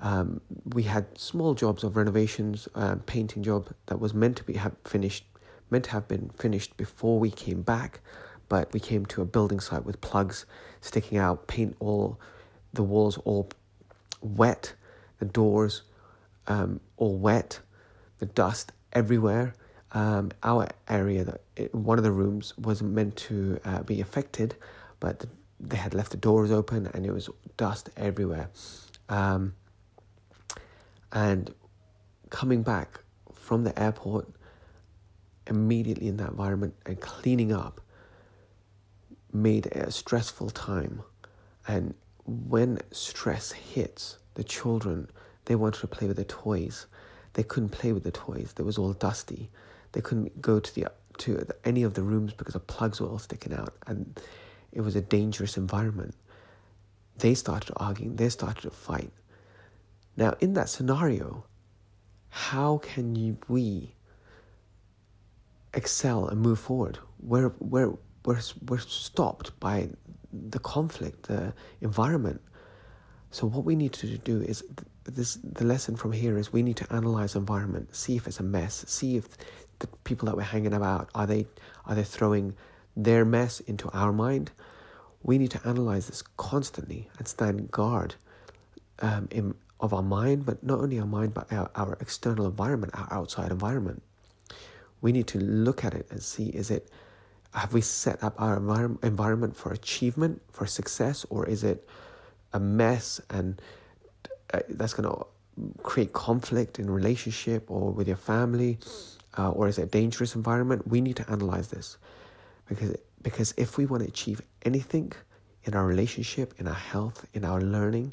Um, we had small jobs of renovations, uh, painting job that was meant to be have finished, meant to have been finished before we came back, but we came to a building site with plugs sticking out, paint all, the walls all wet, the doors um, all wet, the dust everywhere. Um, our area, that it, one of the rooms was meant to uh, be affected, but the, they had left the doors open and it was dust everywhere. Um, and coming back from the airport immediately in that environment and cleaning up made it a stressful time. And when stress hits the children, they wanted to play with their toys. They couldn't play with the toys. It was all dusty. They couldn't go to the to any of the rooms because the plugs were all sticking out, and it was a dangerous environment. They started arguing. They started to fight. Now, in that scenario, how can you, we excel and move forward? We're, we're, we're, we're stopped by the conflict, the environment. So what we need to do is this the lesson from here is we need to analyze environment, see if it's a mess, see if the people that we're hanging about are they are they throwing their mess into our mind. We need to analyze this constantly and stand guard um, in, of our mind, but not only our mind, but our, our external environment, our outside environment. We need to look at it and see is it, have we set up our envir- environment for achievement, for success, or is it a mess and uh, that's going to create conflict in relationship or with your family, uh, or is it a dangerous environment? We need to analyze this because because if we want to achieve anything in our relationship, in our health, in our learning,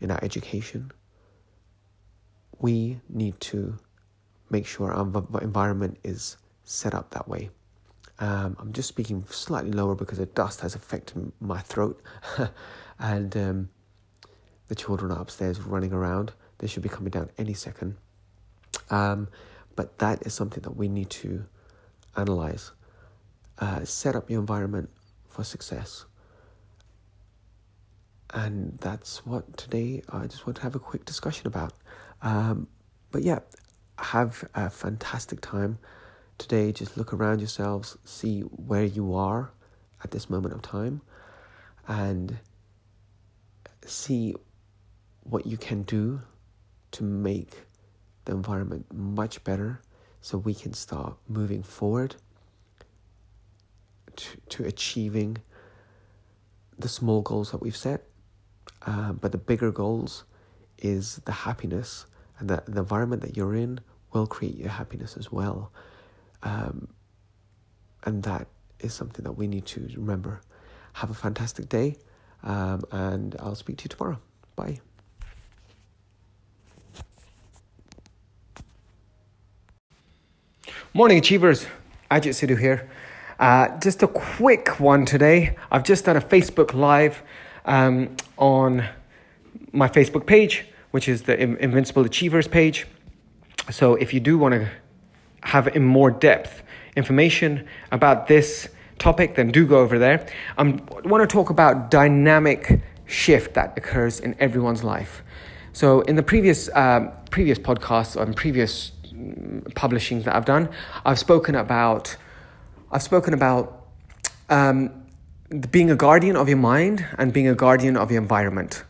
in our education, we need to make sure our environment is set up that way. Um, I'm just speaking slightly lower because the dust has affected my throat, and um, the children are upstairs running around. They should be coming down any second. Um, but that is something that we need to analyze. Uh, set up your environment for success. And that's what today I just want to have a quick discussion about. Um, but yeah, have a fantastic time today. Just look around yourselves, see where you are at this moment of time, and see what you can do to make the environment much better so we can start moving forward to, to achieving the small goals that we've set uh, but the bigger goals is the happiness and the, the environment that you're in will create your happiness as well. Um, and that is something that we need to remember. Have a fantastic day, um, and I'll speak to you tomorrow. Bye. Morning, Achievers. Ajit Sidhu here. Uh, just a quick one today. I've just done a Facebook Live um, on my Facebook page, which is the Invincible Achievers page. So if you do want to have in more depth information about this topic, then do go over there. I want to talk about dynamic shift that occurs in everyone's life. So in the previous um, previous podcasts and previous mm, publishings that I've done, I've spoken about I've spoken about um, being a guardian of your mind and being a guardian of your environment.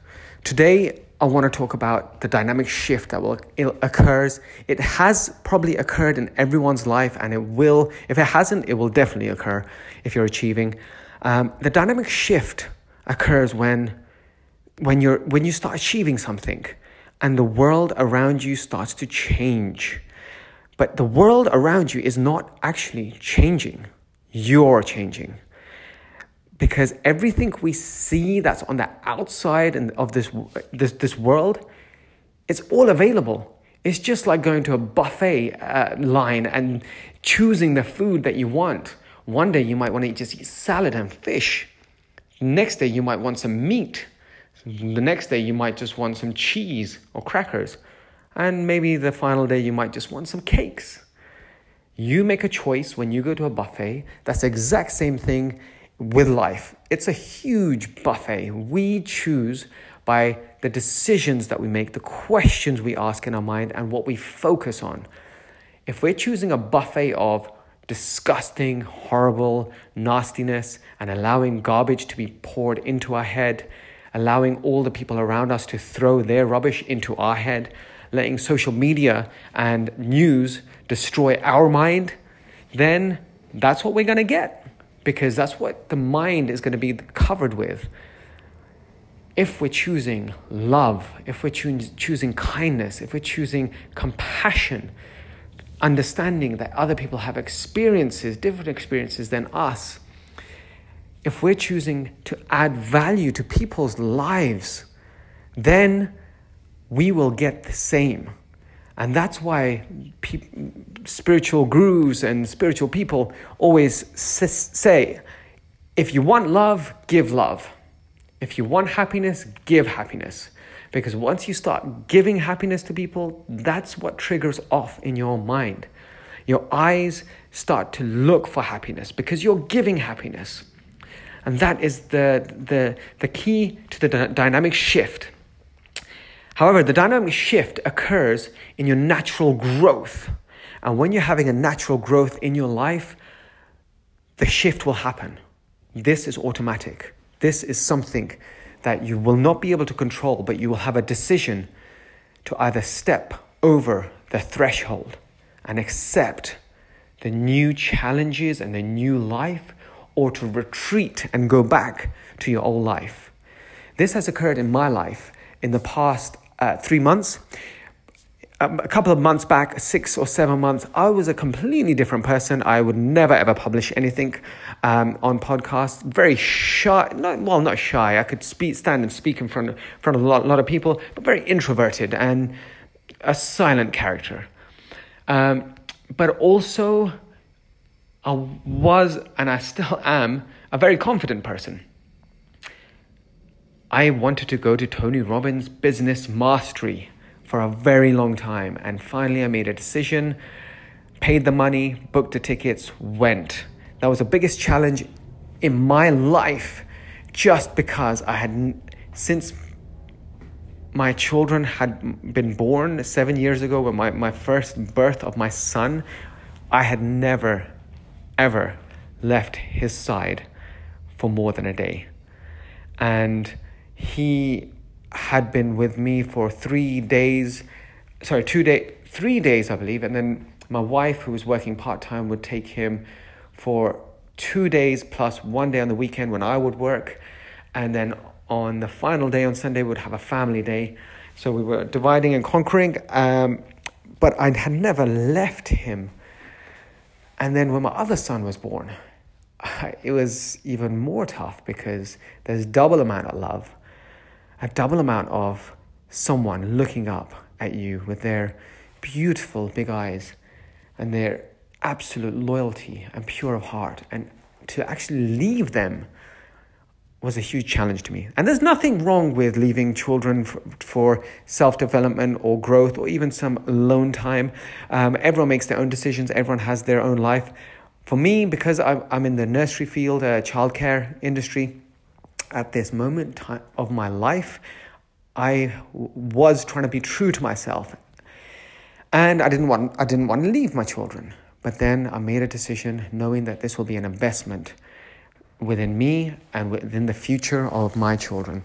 Today, I want to talk about the dynamic shift that will it occurs. It has probably occurred in everyone's life, and it will. If it hasn't, it will definitely occur if you're achieving. Um, the dynamic shift occurs when when you're when you start achieving something, and the world around you starts to change. But the world around you is not actually changing. You're changing because everything we see that's on the outside and of this, this, this world, it's all available. It's just like going to a buffet uh, line and choosing the food that you want. One day you might want to just eat salad and fish. Next day you might want some meat. The next day you might just want some cheese or crackers. And maybe the final day you might just want some cakes. You make a choice when you go to a buffet. That's the exact same thing with life. It's a huge buffet. We choose by the decisions that we make, the questions we ask in our mind, and what we focus on. If we're choosing a buffet of disgusting, horrible nastiness and allowing garbage to be poured into our head, allowing all the people around us to throw their rubbish into our head, letting social media and news destroy our mind, then that's what we're going to get because that's what the mind is going to be covered with. If we're choosing love, if we're choosing kindness, if we're choosing compassion, understanding that other people have experiences, different experiences than us, if we're choosing to add value to people's lives, then we will get the same. And that's why pe- spiritual gurus and spiritual people always say if you want love, give love. If you want happiness, give happiness. Because once you start giving happiness to people, that's what triggers off in your mind. Your eyes start to look for happiness because you're giving happiness. And that is the, the, the key to the d- dynamic shift However, the dynamic shift occurs in your natural growth. And when you're having a natural growth in your life, the shift will happen. This is automatic. This is something that you will not be able to control, but you will have a decision to either step over the threshold and accept the new challenges and the new life, or to retreat and go back to your old life. This has occurred in my life in the past uh, three months. Um, a couple of months back, six or seven months, I was a completely different person. I would never ever publish anything um, on podcasts. Very shy, not, well, not shy. I could speak, stand and speak in front of, front of a lot, lot of people, but very introverted and a silent character. Um, but also, I was, and I still am, a very confident person. I wanted to go to Tony Robbins Business Mastery for a very long time, and finally I made a decision, paid the money, booked the tickets, went. That was the biggest challenge in my life just because I had, since my children had been born seven years ago, when my, my first birth of my son, I had never, ever left his side for more than a day. And he had been with me for three days, sorry, two day, three days, I believe, and then my wife, who was working part time, would take him for two days plus one day on the weekend when I would work, and then on the final day on Sunday, we'd have a family day. So we were dividing and conquering, um, but I had never left him. And then when my other son was born, it was even more tough because there's double amount of love a double amount of someone looking up at you with their beautiful big eyes and their absolute loyalty and pure of heart and to actually leave them was a huge challenge to me. And there's nothing wrong with leaving children for, for self development or growth or even some alone time. Um, everyone makes their own decisions, everyone has their own life. For me, because I'm, I'm in the nursery field, uh, childcare industry, at this moment of my life, I was trying to be true to myself. And I didn't want I didn't want to leave my children. But then I made a decision knowing that this will be an investment within me and within the future of my children.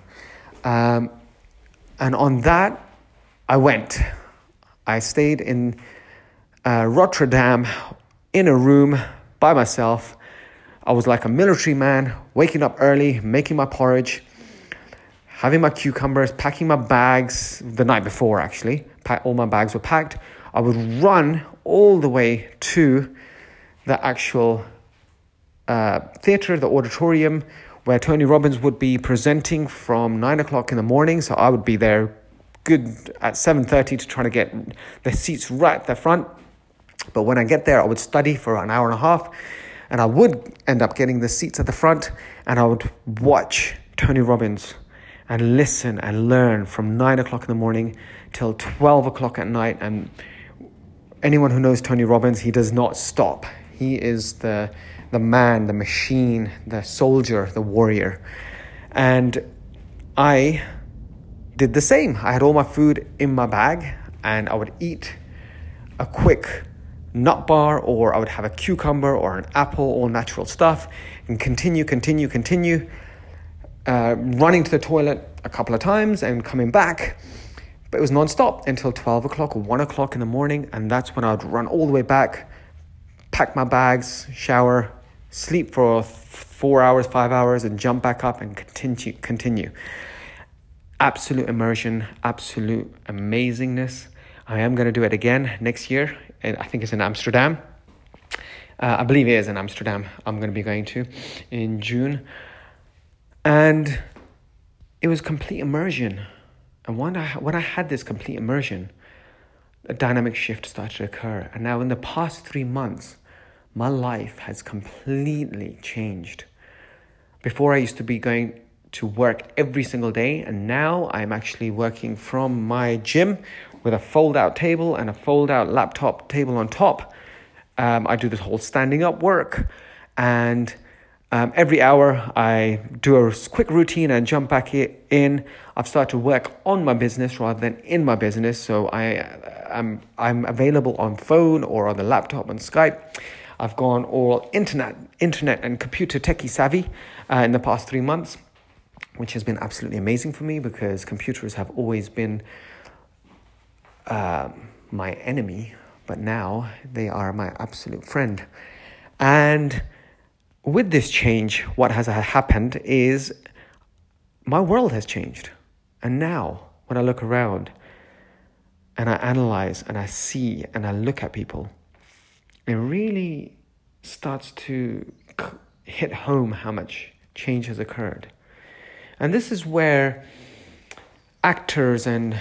Um, and on that, I went. I stayed in uh, Rotterdam in a room by myself. I was like a military man, waking up early, making my porridge, having my cucumbers, packing my bags the night before, actually. All my bags were packed. I would run all the way to the actual uh, theatre, the auditorium, where Tony Robbins would be presenting from nine o'clock in the morning. So I would be there good at 7.30 to try to get the seats right at the front. But when I get there, I would study for an hour and a half and I would end up getting the seats at the front and I would watch Tony Robbins and listen and learn from nine o'clock in the morning till 12 o'clock at night. And anyone who knows Tony Robbins, he does not stop. He is the, the man, the machine, the soldier, the warrior. And I did the same. I had all my food in my bag and I would eat a quick nut bar or I would have a cucumber or an apple, all natural stuff, and continue, continue, continue, uh, running to the toilet a couple of times and coming back. But it was non-stop until 12 o'clock or 1 o'clock in the morning, and that's when I'd run all the way back, pack my bags, shower, sleep for four hours, five hours, and jump back up and continue. continue absolute immersion, absolute amazingness. I am going to do it again next year. I think it's in Amsterdam. Uh, I believe it is in Amsterdam. I'm going to be going to in June. And it was complete immersion. And when I, when I had this complete immersion, a dynamic shift started to occur. And now, in the past three months, my life has completely changed. Before, I used to be going to work every single day. And now I'm actually working from my gym with a fold out table and a fold out laptop table on top. Um, I do this whole standing up work. And um, every hour I do a quick routine and jump back in. I've started to work on my business rather than in my business. So I, am I'm, I'm available on phone or on the laptop on Skype. I've gone all internet, internet and computer techie savvy uh, in the past three months which has been absolutely amazing for me because computers have always been uh, my enemy, but now they are my absolute friend. And with this change, what has happened is my world has changed. And now, when I look around and I analyze and I see and I look at people, it really starts to hit home how much change has occurred. And this is where actors and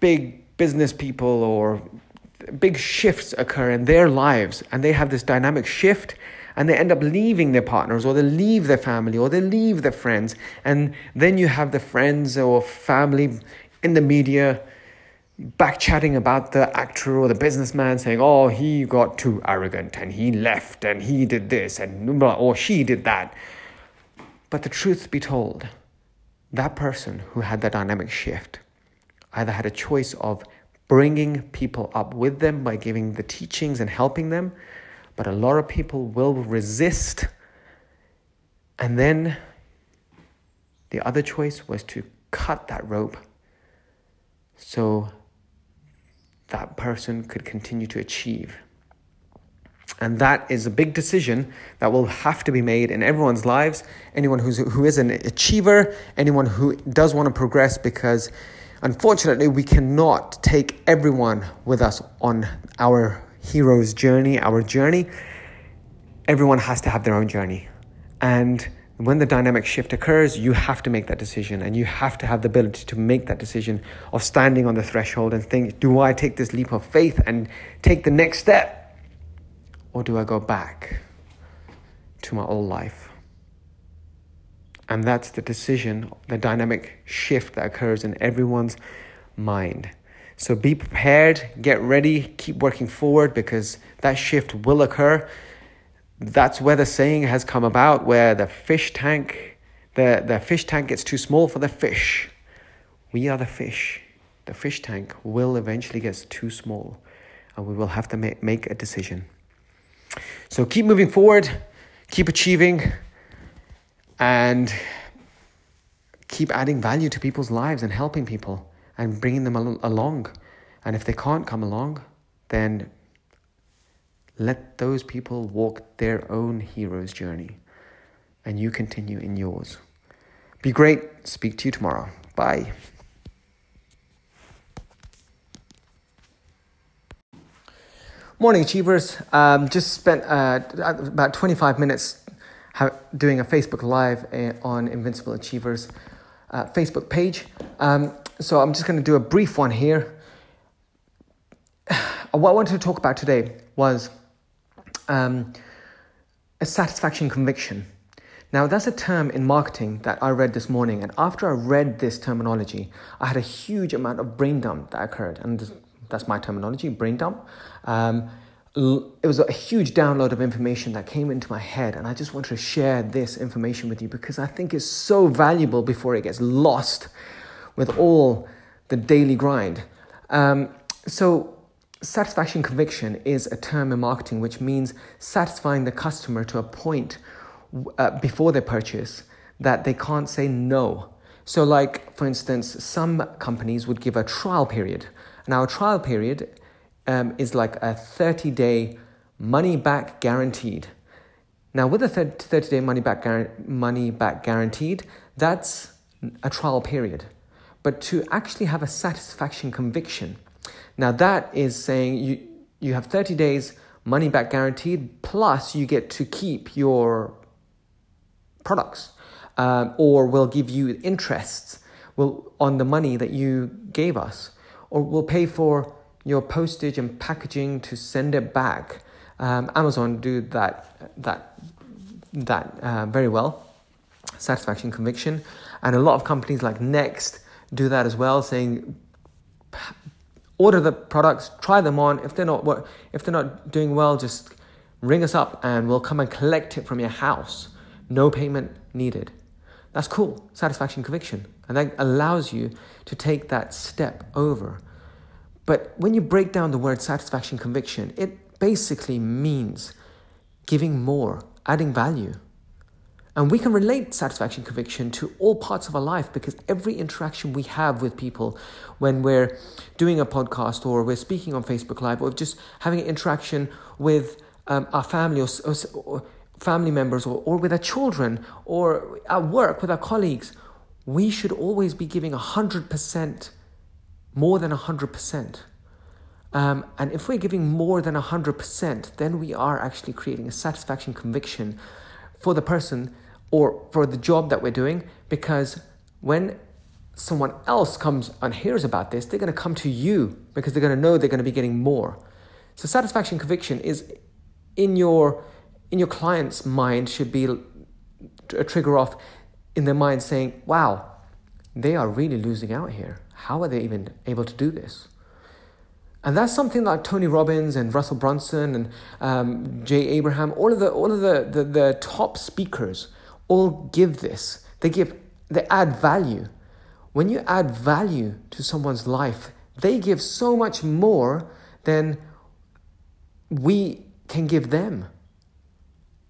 big business people or big shifts occur in their lives and they have this dynamic shift and they end up leaving their partners or they leave their family or they leave their friends and then you have the friends or family in the media back chatting about the actor or the businessman saying oh he got too arrogant and he left and he did this and or she did that. But the truth be told, that person who had that dynamic shift either had a choice of bringing people up with them by giving the teachings and helping them, but a lot of people will resist. And then the other choice was to cut that rope so that person could continue to achieve. And that is a big decision that will have to be made in everyone's lives. Anyone who's, who is an achiever, anyone who does want to progress, because unfortunately, we cannot take everyone with us on our hero's journey, our journey. Everyone has to have their own journey. And when the dynamic shift occurs, you have to make that decision and you have to have the ability to make that decision of standing on the threshold and think, do I take this leap of faith and take the next step? Or do I go back to my old life? And that's the decision, the dynamic shift that occurs in everyone's mind. So be prepared, get ready, keep working forward because that shift will occur. That's where the saying has come about where the fish tank, the, the fish tank gets too small for the fish. We are the fish. The fish tank will eventually get too small and we will have to make, make a decision. So keep moving forward, keep achieving, and keep adding value to people's lives and helping people and bringing them al- along. And if they can't come along, then let those people walk their own hero's journey and you continue in yours. Be great. Speak to you tomorrow. Bye. Morning, Achievers. Um, just spent uh, about 25 minutes doing a Facebook Live uh, on Invincible Achievers uh, Facebook page. Um, so I'm just going to do a brief one here. What I wanted to talk about today was um, a satisfaction conviction. Now, that's a term in marketing that I read this morning, and after I read this terminology, I had a huge amount of brain dump that occurred, and that's my terminology, brain dump. Um, it was a huge download of information that came into my head, and I just wanted to share this information with you because I think it's so valuable before it gets lost with all the daily grind. Um, so, satisfaction conviction is a term in marketing which means satisfying the customer to a point uh, before they purchase that they can't say no. So, like for instance, some companies would give a trial period. Now, a trial period um, is like a 30 day money back guaranteed. Now, with a 30 day money back, money back guaranteed, that's a trial period. But to actually have a satisfaction conviction, now that is saying you, you have 30 days money back guaranteed, plus you get to keep your products, um, or we'll give you interests will, on the money that you gave us, or we'll pay for your postage and packaging to send it back. Um, Amazon do that that that uh, very well. Satisfaction, conviction, and a lot of companies like Next do that as well, saying order the products, try them on. If they're not if they're not doing well, just ring us up and we'll come and collect it from your house. No payment needed. That's cool. Satisfaction, conviction, and that allows you to take that step over but when you break down the word satisfaction conviction, it basically means giving more, adding value. And we can relate satisfaction conviction to all parts of our life because every interaction we have with people when we're doing a podcast or we're speaking on Facebook Live or just having an interaction with um, our family or, or, or family members or, or with our children or at work with our colleagues, we should always be giving 100% more than 100%. Um, and if we're giving more than 100%, then we are actually creating a satisfaction conviction for the person or for the job that we're doing because when someone else comes and hears about this, they're going to come to you because they're going to know they're going to be getting more. So satisfaction conviction is in your in your client's mind should be a trigger off in their mind saying, "Wow, they are really losing out here." How are they even able to do this? And that's something like Tony Robbins and Russell Brunson and um, Jay Abraham, all of the all of the, the, the top speakers all give this. They give they add value. When you add value to someone's life, they give so much more than we can give them.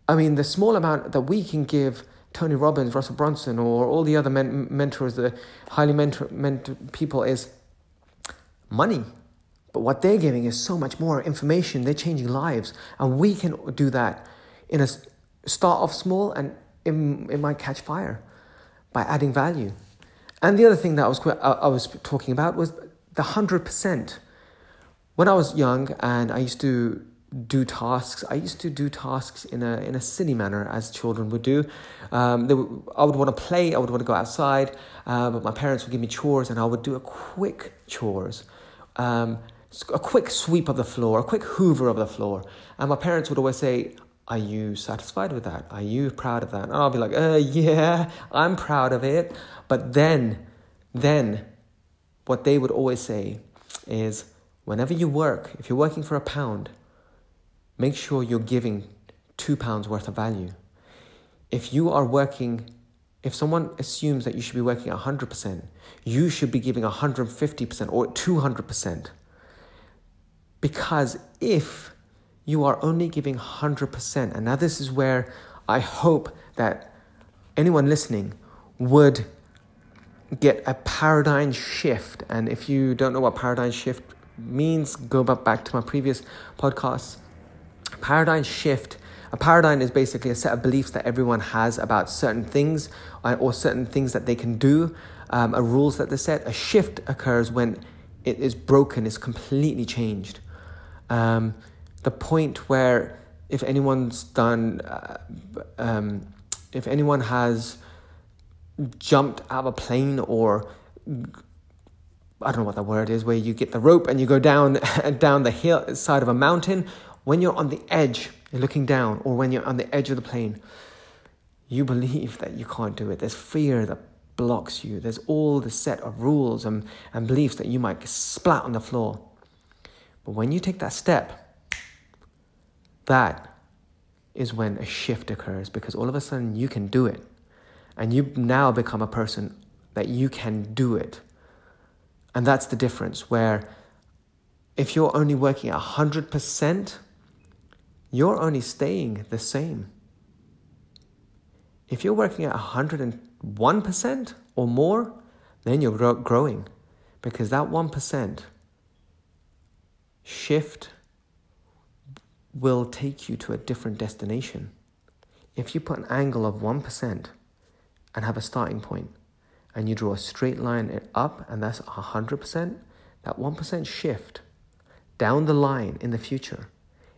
I mean, the small amount that we can give Tony Robbins, Russell Brunson, or all the other men- mentors, the highly mentor, mentor people, is money. But what they're giving is so much more information. They're changing lives, and we can do that in a start off small, and it, it might catch fire by adding value. And the other thing that I was I was talking about was the hundred percent. When I was young, and I used to do tasks. I used to do tasks in a in a silly manner, as children would do. Um, I would want to play. I would want to go outside, uh, but my parents would give me chores, and I would do a quick chores, um, a quick sweep of the floor, a quick hoover of the floor. And my parents would always say, "Are you satisfied with that? Are you proud of that?" And I'll be like, "Uh, yeah, I'm proud of it." But then, then, what they would always say is, whenever you work, if you're working for a pound make sure you're giving two pounds worth of value. If you are working, if someone assumes that you should be working 100%, you should be giving 150% or 200%. Because if you are only giving 100%, and now this is where I hope that anyone listening would get a paradigm shift. And if you don't know what paradigm shift means, go back to my previous podcasts. Paradigm shift. A paradigm is basically a set of beliefs that everyone has about certain things uh, or certain things that they can do, um, a rules that they set. A shift occurs when it is broken, is completely changed. Um, the point where if anyone's done, uh, um, if anyone has jumped out of a plane or I don't know what the word is, where you get the rope and you go down down the hill side of a mountain. When you're on the edge, you're looking down, or when you're on the edge of the plane, you believe that you can't do it. There's fear that blocks you. There's all the set of rules and, and beliefs that you might splat on the floor. But when you take that step, that is when a shift occurs because all of a sudden you can do it. And you now become a person that you can do it. And that's the difference where if you're only working at 100%, you're only staying the same. If you're working at 101% or more, then you're grow- growing because that 1% shift will take you to a different destination. If you put an angle of 1% and have a starting point, and you draw a straight line up, and that's 100%, that 1% shift down the line in the future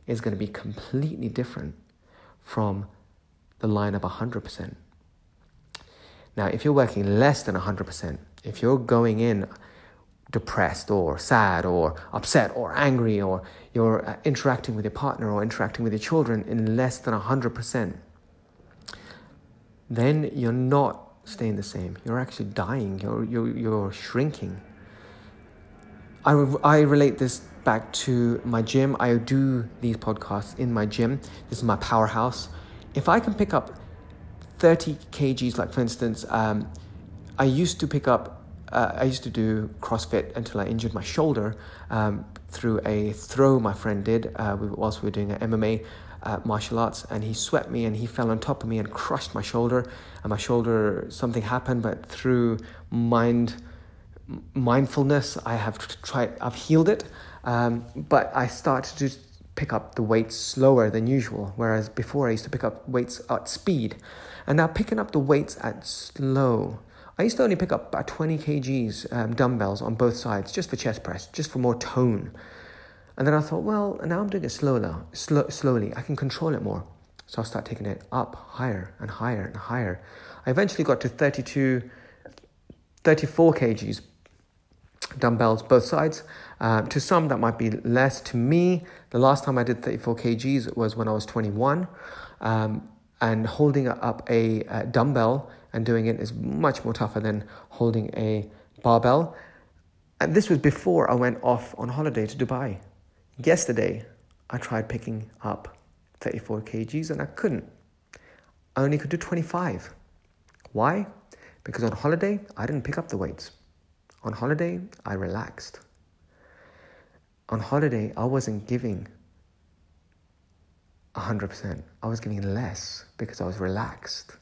is going to be completely different from the line of 100%. Now, if you're working less than 100%, if you're going in depressed or sad or upset or angry or you're uh, interacting with your partner or interacting with your children in less than 100%, then you're not staying the same. You're actually dying. You're, you're, you're shrinking. I, I relate this back to my gym. I do these podcasts in my gym. This is my powerhouse. If I can pick up 30 kgs, like for instance, um, I used to pick up uh, I used to do CrossFit until I injured my shoulder um, through a throw my friend did uh, whilst we were doing an MMA uh, martial arts, and he swept me and he fell on top of me and crushed my shoulder. And my shoulder, something happened, but through mind mindfulness, I have tried. I've healed it, um, but I started to pick up the weights slower than usual, whereas before I used to pick up weights at speed, and now picking up the weights at slow I used to only pick up about 20 kgs um, dumbbells on both sides just for chest press, just for more tone. And then I thought, well, now I'm doing it slower, sl- slowly. I can control it more. So I'll start taking it up higher and higher and higher. I eventually got to 32, 34 kgs dumbbells both sides. Uh, to some, that might be less. To me, the last time I did 34 kgs was when I was 21. Um, and holding up a, a dumbbell and doing it is much more tougher than holding a barbell. And this was before I went off on holiday to Dubai. Yesterday, I tried picking up 34 kgs and I couldn't. I only could do 25. Why? Because on holiday, I didn't pick up the weights. On holiday, I relaxed. On holiday, I wasn't giving 100%. I was giving less because I was relaxed.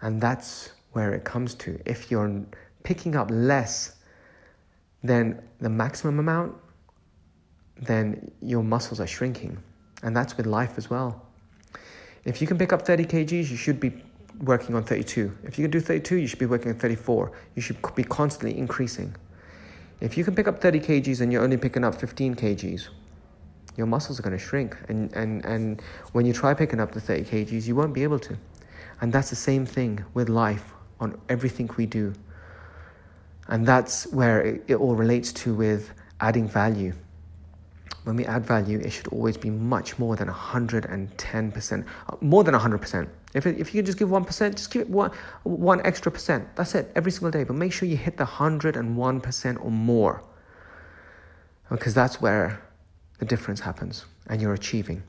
And that's where it comes to. If you're picking up less than the maximum amount, then your muscles are shrinking. And that's with life as well. If you can pick up 30 kgs, you should be working on 32. If you can do 32, you should be working on 34. You should be constantly increasing. If you can pick up 30 kgs and you're only picking up 15 kgs, your muscles are going to shrink. And, and, and when you try picking up the 30 kgs, you won't be able to. And that's the same thing with life on everything we do. And that's where it, it all relates to with adding value. When we add value, it should always be much more than 110%, uh, more than 100%. If, it, if you can just give 1%, just give it one, one extra percent. That's it, every single day. But make sure you hit the 101% or more. Because that's where the difference happens and you're achieving.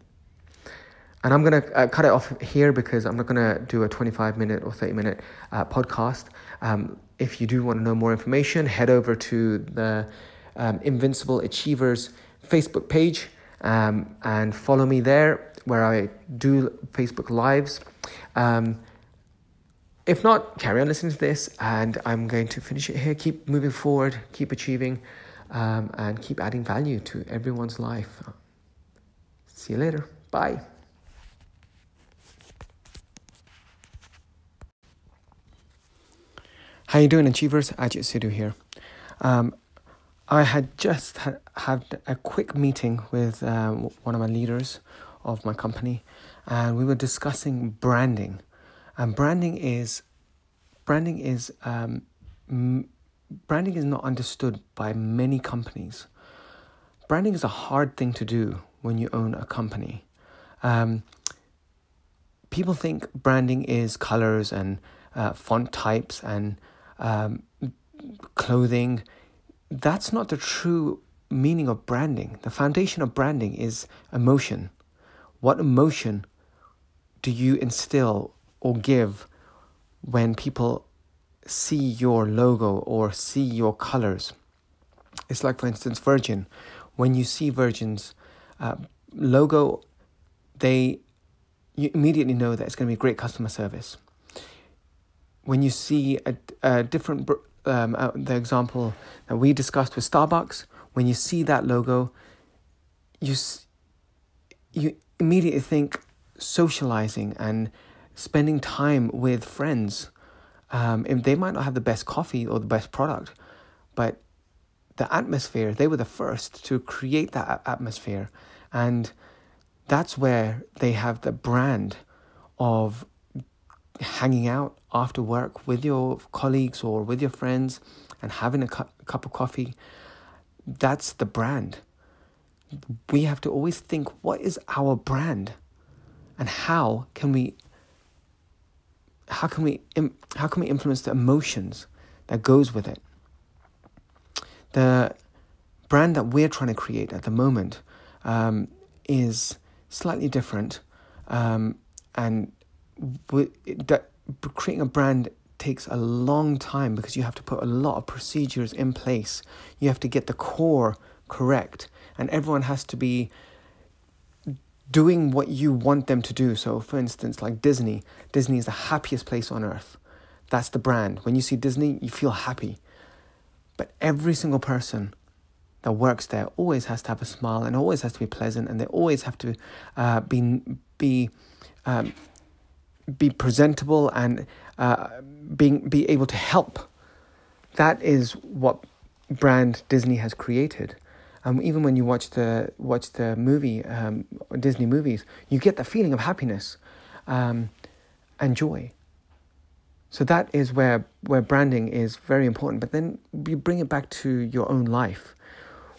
And I'm going to uh, cut it off here because I'm not going to do a 25 minute or 30 minute uh, podcast. Um, if you do want to know more information, head over to the um, Invincible Achievers Facebook page um, and follow me there where I do Facebook Lives. Um, if not, carry on listening to this, and I'm going to finish it here. Keep moving forward, keep achieving, um, and keep adding value to everyone's life. See you later. Bye. How you doing, Achievers? Ajit Sidhu here. Um, I had just ha- had a quick meeting with uh, one of my leaders of my company, and we were discussing branding. And branding is branding is um, m- branding is not understood by many companies. Branding is a hard thing to do when you own a company. Um, people think branding is colors and uh, font types and um, clothing. That's not the true meaning of branding. The foundation of branding is emotion. What emotion do you instill or give when people see your logo or see your colors? It's like, for instance, Virgin. When you see Virgin's uh, logo, they you immediately know that it's going to be great customer service when you see a, a different um, uh, the example that we discussed with Starbucks, when you see that logo, you you immediately think socializing and spending time with friends. Um, and they might not have the best coffee or the best product, but the atmosphere, they were the first to create that atmosphere. And that's where they have the brand of hanging out after work with your colleagues or with your friends and having a, cu- a cup of coffee, that's the brand. We have to always think what is our brand and how can we how can we how can we influence the emotions that goes with it the brand that we're trying to create at the moment um, is slightly different um, and that creating a brand takes a long time because you have to put a lot of procedures in place. You have to get the core correct, and everyone has to be doing what you want them to do. So, for instance, like Disney, Disney is the happiest place on earth. That's the brand. When you see Disney, you feel happy. But every single person that works there always has to have a smile and always has to be pleasant, and they always have to uh, be be um, be presentable and uh, being be able to help. That is what brand Disney has created. Um, even when you watch the watch the movie um, Disney movies, you get the feeling of happiness um, and joy. So that is where where branding is very important. But then you bring it back to your own life.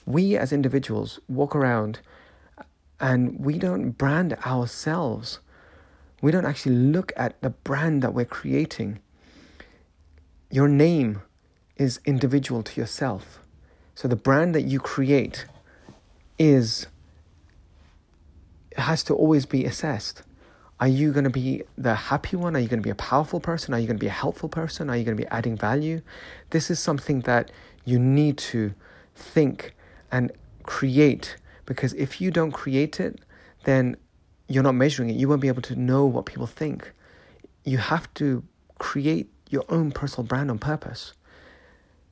We as individuals walk around and we don't brand ourselves we don't actually look at the brand that we're creating. Your name is individual to yourself. So the brand that you create is has to always be assessed. Are you going to be the happy one? Are you going to be a powerful person? Are you going to be a helpful person? Are you going to be adding value? This is something that you need to think and create because if you don't create it, then you're not measuring it, you won't be able to know what people think. You have to create your own personal brand on purpose.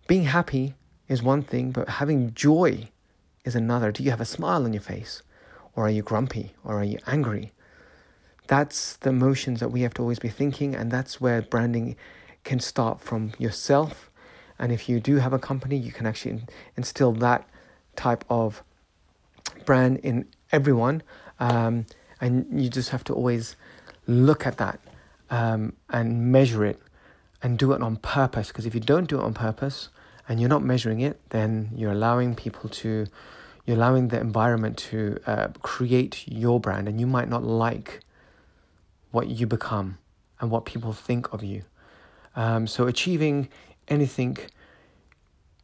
Being happy is one thing, but having joy is another. Do you have a smile on your face? Or are you grumpy? Or are you angry? That's the emotions that we have to always be thinking, and that's where branding can start from yourself. And if you do have a company, you can actually instill that type of brand in everyone. Um, and you just have to always look at that um, and measure it and do it on purpose. Because if you don't do it on purpose and you're not measuring it, then you're allowing people to, you're allowing the environment to uh, create your brand, and you might not like what you become and what people think of you. Um, so achieving anything,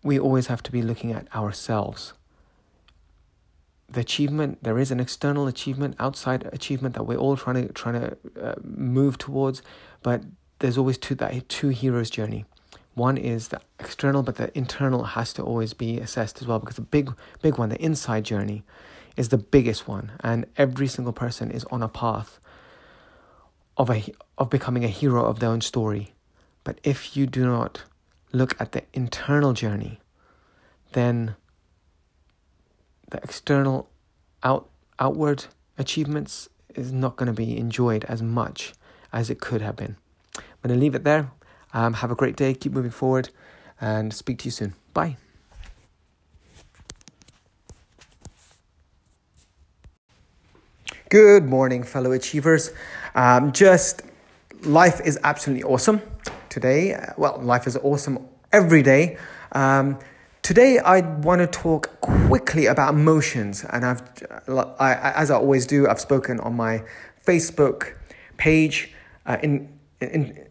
we always have to be looking at ourselves the achievement there is an external achievement outside achievement that we're all trying to trying to uh, move towards but there's always two that two heroes journey. One is the external but the internal has to always be assessed as well because the big big one the inside journey is the biggest one and every single person is on a path of a of becoming a hero of their own story. But if you do not look at the internal journey, then the external out, outward achievements is not going to be enjoyed as much as it could have been. I'm going to leave it there. Um, have a great day. Keep moving forward and speak to you soon. Bye. Good morning, fellow achievers. Um, just life is absolutely awesome today. Well, life is awesome every day. Um, today, I want to talk quickly about emotions, and I've, I, as I always do, I've spoken on my Facebook page uh, in in.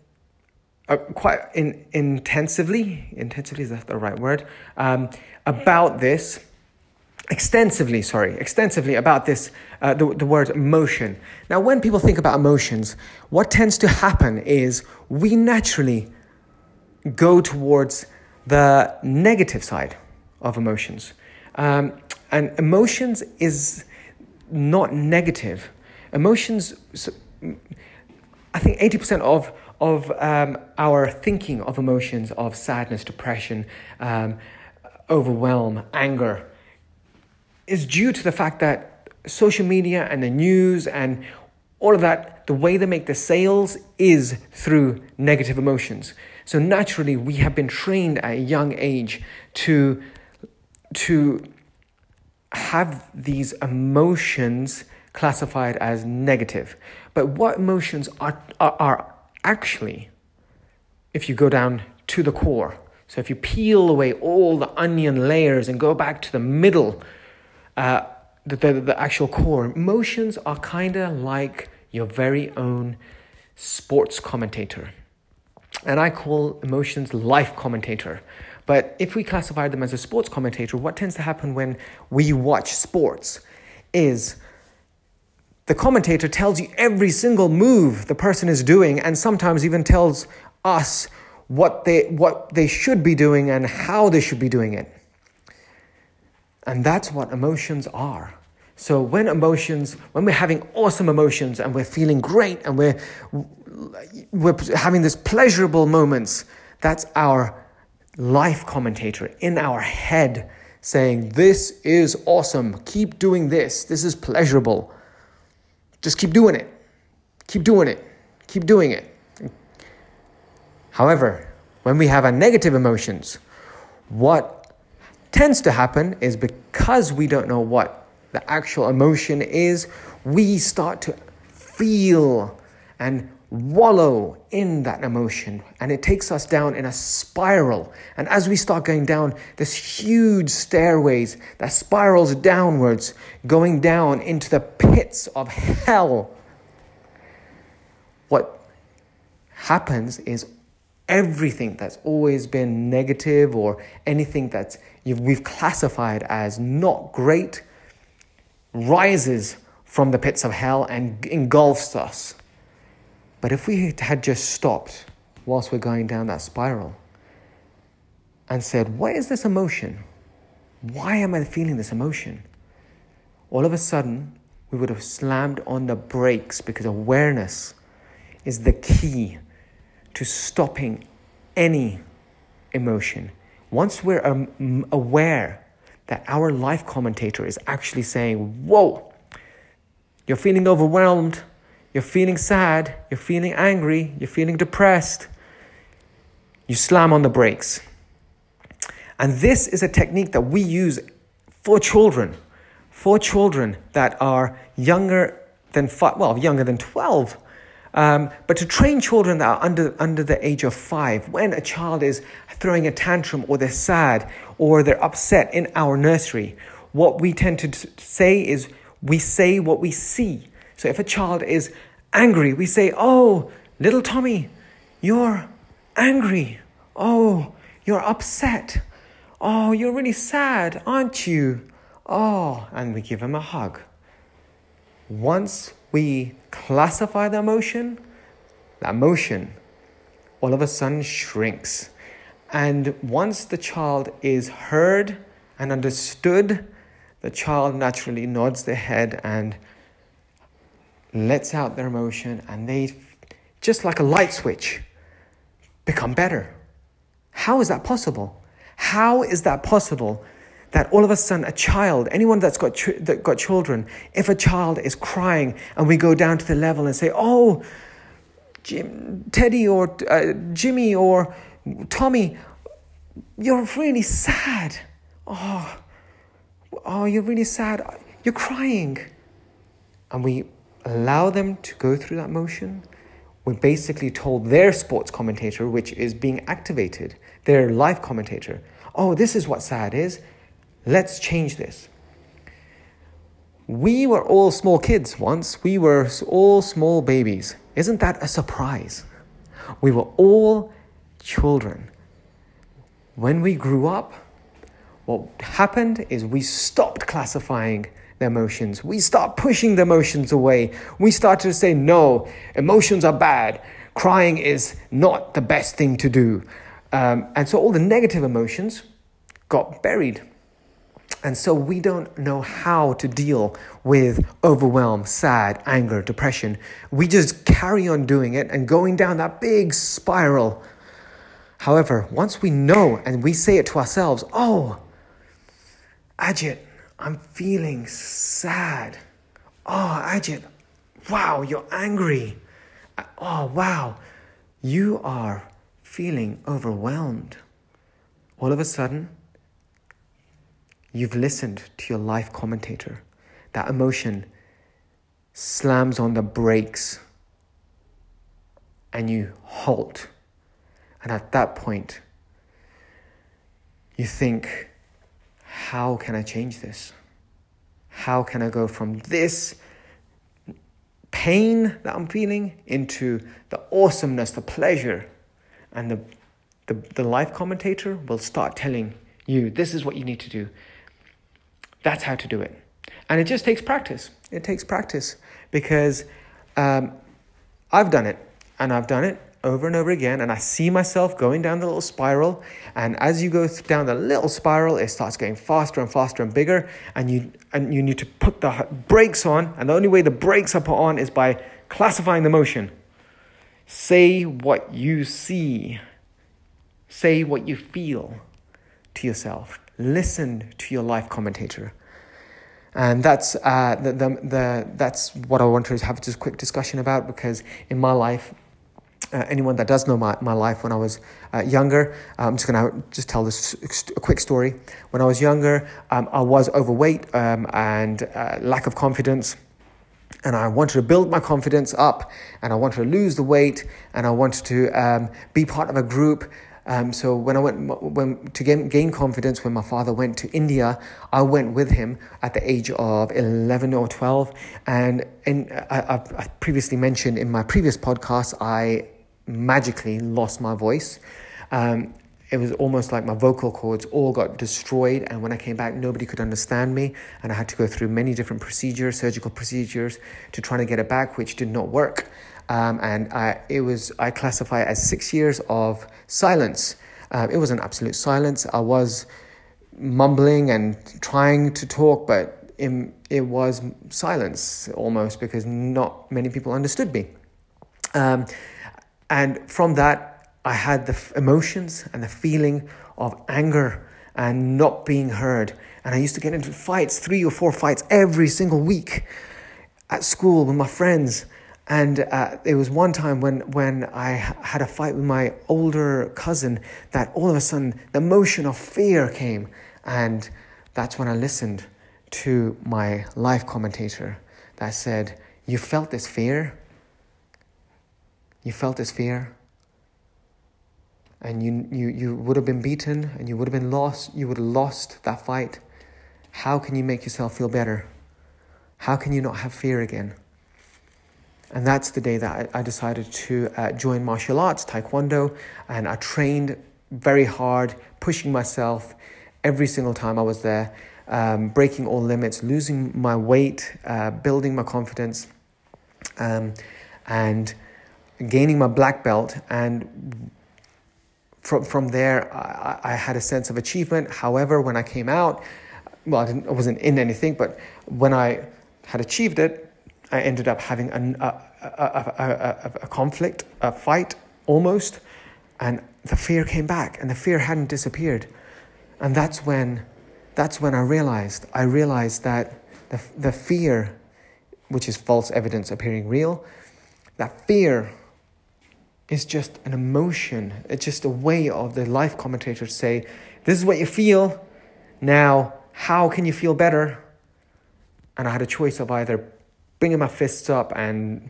Uh, quite in, intensively, intensively is that the right word? Um, about this, extensively, sorry, extensively about this, uh, the, the word emotion. Now, when people think about emotions, what tends to happen is we naturally go towards the negative side of emotions. Um, and emotions is not negative. Emotions, I think 80% of, of um, our thinking of emotions, of sadness, depression, um, overwhelm, anger, is due to the fact that social media and the news and all of that, the way they make the sales is through negative emotions. So naturally, we have been trained at a young age to, to have these emotions classified as negative. But what emotions are, are, are actually, if you go down to the core, so if you peel away all the onion layers and go back to the middle, uh, the, the, the actual core, emotions are kind of like your very own sports commentator. And I call emotions life commentator. But if we classify them as a sports commentator, what tends to happen when we watch sports is the commentator tells you every single move the person is doing and sometimes even tells us what they, what they should be doing and how they should be doing it. And that's what emotions are. So when emotions, when we're having awesome emotions and we're feeling great and we're, we're having this pleasurable moments, that's our life commentator in our head saying, This is awesome. Keep doing this. This is pleasurable. Just keep doing it. Keep doing it. Keep doing it. However, when we have our negative emotions, what tends to happen is because we don't know what the actual emotion is, we start to feel and wallow in that emotion and it takes us down in a spiral. And as we start going down this huge stairways that spirals downwards, going down into the pits of hell, what happens is everything that's always been negative or anything that we've classified as not great rises from the pits of hell and engulfs us. But if we had just stopped whilst we're going down that spiral and said, What is this emotion? Why am I feeling this emotion? All of a sudden, we would have slammed on the brakes because awareness is the key to stopping any emotion. Once we're um, aware that our life commentator is actually saying, Whoa, you're feeling overwhelmed, you're feeling sad, you're feeling angry, you're feeling depressed, you slam on the brakes. And this is a technique that we use for children, for children that are younger than five, well, younger than 12. Um, but to train children that are under, under the age of five, when a child is throwing a tantrum or they're sad or they're upset in our nursery, what we tend to say is we say what we see. So if a child is angry, we say, Oh, little Tommy, you're angry. Oh, you're upset. Oh, you're really sad, aren't you? Oh, and we give him a hug. Once we classify the emotion, the emotion all of a sudden shrinks. And once the child is heard and understood, the child naturally nods their head and lets out their emotion, and they, just like a light switch, become better. How is that possible? How is that possible that all of a sudden a child, anyone that's got, ch- that got children, if a child is crying and we go down to the level and say, oh, Jim, Teddy or uh, Jimmy or Tommy, you're really sad. Oh, oh, you're really sad. You're crying. And we allow them to go through that motion. We basically told their sports commentator, which is being activated, their live commentator, oh, this is what sad is. Let's change this. We were all small kids once. We were all small babies. Isn't that a surprise? We were all children. When we grew up, what happened is we stopped classifying the emotions. We start pushing the emotions away. We start to say, no, emotions are bad. Crying is not the best thing to do. Um, and so all the negative emotions got buried. And so we don't know how to deal with overwhelm, sad, anger, depression. We just carry on doing it and going down that big spiral. However, once we know and we say it to ourselves, oh, Ajit, I'm feeling sad. Oh, Ajit, wow, you're angry. Oh, wow, you are feeling overwhelmed. All of a sudden, You've listened to your life commentator. That emotion slams on the brakes and you halt. And at that point, you think, how can I change this? How can I go from this pain that I'm feeling into the awesomeness, the pleasure? And the, the, the life commentator will start telling you, this is what you need to do. That's how to do it. And it just takes practice. It takes practice because um, I've done it and I've done it over and over again and I see myself going down the little spiral and as you go down the little spiral it starts getting faster and faster and bigger and you and you need to put the brakes on and the only way the brakes are put on is by classifying the motion. Say what you see. Say what you feel to yourself. Listen to your life commentator. And that's, uh, the, the, the, that's what I want to have just a quick discussion about because in my life, uh, anyone that does know my, my life when I was uh, younger, uh, I'm just going to just tell this a quick story. When I was younger, um, I was overweight um, and uh, lack of confidence. And I wanted to build my confidence up and I wanted to lose the weight and I wanted to um, be part of a group um, so when I went when, to gain, gain confidence, when my father went to India, I went with him at the age of 11 or 12. And in, I, I previously mentioned in my previous podcast, I magically lost my voice. Um, it was almost like my vocal cords all got destroyed. And when I came back, nobody could understand me. And I had to go through many different procedures, surgical procedures, to try to get it back, which did not work. Um, and I, it was I classify it as six years of silence. Um, it was an absolute silence. I was mumbling and trying to talk, but in, it was silence almost because not many people understood me. Um, and from that, I had the emotions and the feeling of anger and not being heard. And I used to get into fights, three or four fights every single week at school with my friends. And uh, was one time when, when I had a fight with my older cousin that all of a sudden the emotion of fear came. And that's when I listened to my life commentator that said, You felt this fear? You felt this fear? And you, you, you would have been beaten and you would have been lost. You would have lost that fight. How can you make yourself feel better? How can you not have fear again? And that's the day that I, decided to uh, join martial arts, Taekwondo, and I trained very hard, pushing myself every single time I was there, um, breaking all limits, losing my weight, uh, building my confidence, um, and gaining my black belt. And from, from there, I, I had a sense of achievement. However, when I came out, well, I, I wasn't in anything, but when I had achieved it, I ended up having a, a, a, a, conflict, a fight almost And the fear came back, and the fear hadn't disappeared. And that's when, that's when I realized, I realized that the, the fear, which is false evidence appearing real, that fear is just an emotion. It's just a way of the life commentator to say, this is what you feel. Now, how can you feel better? And I had a choice of either bringing my fists up and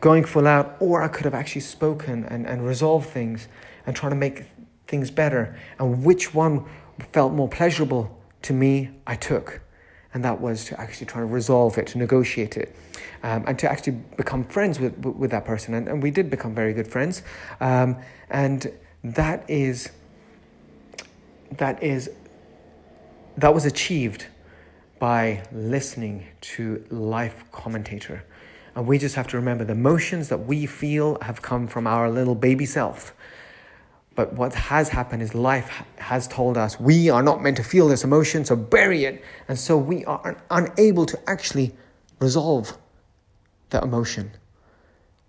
going full out, or I could have actually spoken and, and resolved things and trying to make things better. And which one felt more pleasurable to me, I took. And that was to actually try to resolve it, to negotiate it, um, and to actually become friends with, with that person. And, and we did become very good friends. Um, and that is, that is, that was achieved by listening to life commentator. And we just have to remember the emotions that we feel have come from our little baby self. But what has happened is life has told us we are not meant to feel this emotion, so bury it. And so we are unable to actually resolve the emotion.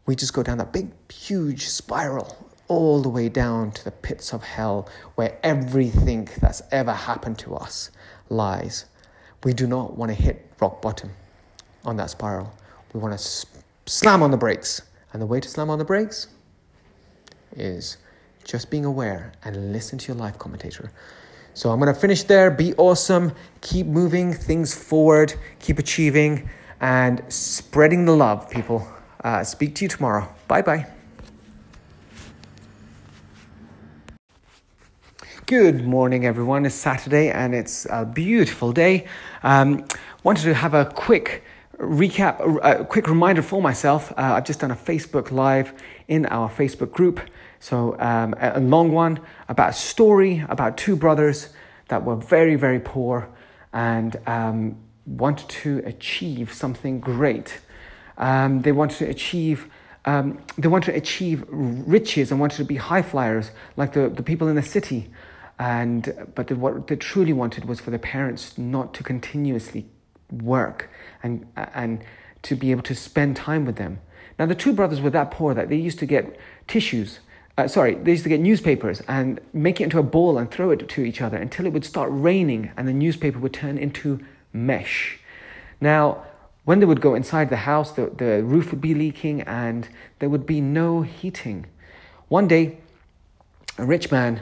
We just go down that big, huge spiral all the way down to the pits of hell where everything that's ever happened to us lies. We do not want to hit rock bottom on that spiral. We want to slam on the brakes. And the way to slam on the brakes is just being aware and listen to your life commentator. So I'm going to finish there. Be awesome. Keep moving things forward. Keep achieving and spreading the love, people. Uh, speak to you tomorrow. Bye bye. Good morning, everyone. It's Saturday and it's a beautiful day. Um, wanted to have a quick recap, a quick reminder for myself. Uh, I've just done a Facebook Live in our Facebook group. So, um, a long one about a story about two brothers that were very, very poor and um, wanted to achieve something great. Um, they wanted to achieve. Um, they wanted to achieve riches and wanted to be high flyers like the, the people in the city. And, but the, what they truly wanted was for their parents not to continuously work and, and to be able to spend time with them. Now, the two brothers were that poor that they used to get tissues. Uh, sorry, they used to get newspapers and make it into a ball and throw it to each other until it would start raining and the newspaper would turn into mesh. Now, when they would go inside the house, the, the roof would be leaking and there would be no heating. One day, a rich man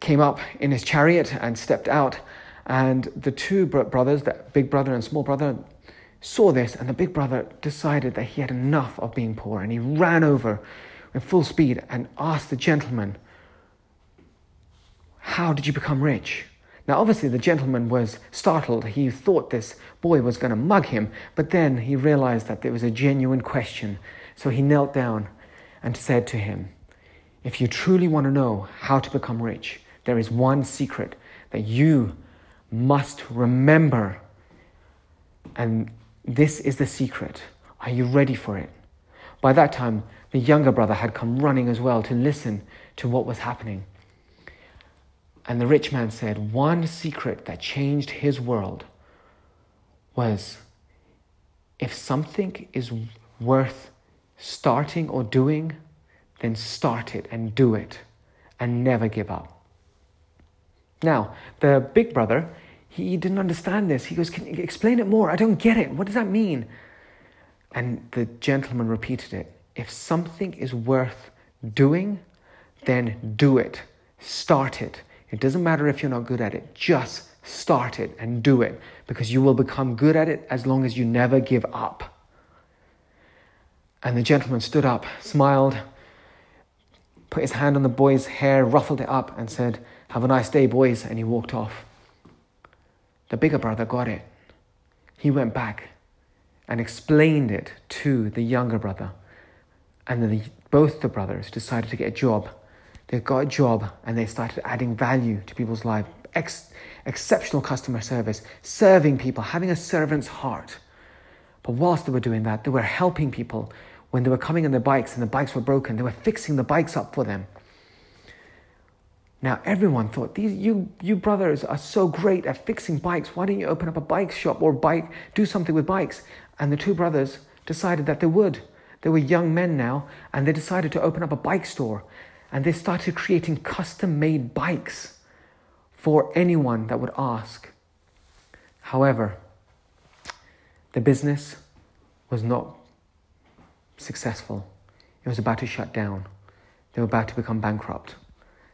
came up in his chariot and stepped out, and the two brothers, the big brother and small brother, saw this, and the big brother decided that he had enough of being poor, and he ran over in full speed and asked the gentleman, How did you become rich? Now, obviously, the gentleman was startled. He thought this boy was going to mug him, but then he realized that there was a genuine question. So he knelt down and said to him, If you truly want to know how to become rich, there is one secret that you must remember. And this is the secret. Are you ready for it? By that time, the younger brother had come running as well to listen to what was happening. And the rich man said, One secret that changed his world was if something is worth starting or doing, then start it and do it and never give up. Now, the big brother, he didn't understand this. He goes, Can you explain it more? I don't get it. What does that mean? And the gentleman repeated it. If something is worth doing, then do it. Start it. It doesn't matter if you're not good at it. Just start it and do it because you will become good at it as long as you never give up. And the gentleman stood up, smiled, put his hand on the boy's hair, ruffled it up, and said, Have a nice day, boys. And he walked off. The bigger brother got it. He went back and explained it to the younger brother. And then the, both the brothers decided to get a job. They got a job and they started adding value to people's lives. Ex- exceptional customer service, serving people, having a servant's heart. But whilst they were doing that, they were helping people when they were coming on their bikes and the bikes were broken. They were fixing the bikes up for them. Now everyone thought these you you brothers are so great at fixing bikes. Why don't you open up a bike shop or bike do something with bikes? And the two brothers decided that they would. They were young men now, and they decided to open up a bike store. And they started creating custom made bikes for anyone that would ask. However, the business was not successful. It was about to shut down. They were about to become bankrupt.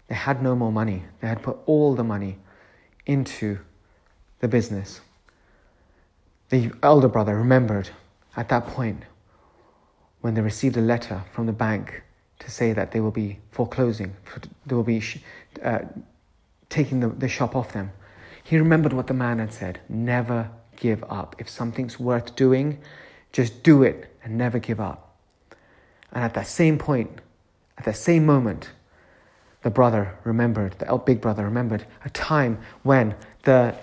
They had no more money. They had put all the money into the business. The elder brother remembered at that point when they received a letter from the bank to say that they will be foreclosing, they will be uh, taking the, the shop off them. He remembered what the man had said never give up. If something's worth doing, just do it and never give up. And at that same point, at that same moment, the brother remembered, the big brother remembered a time when the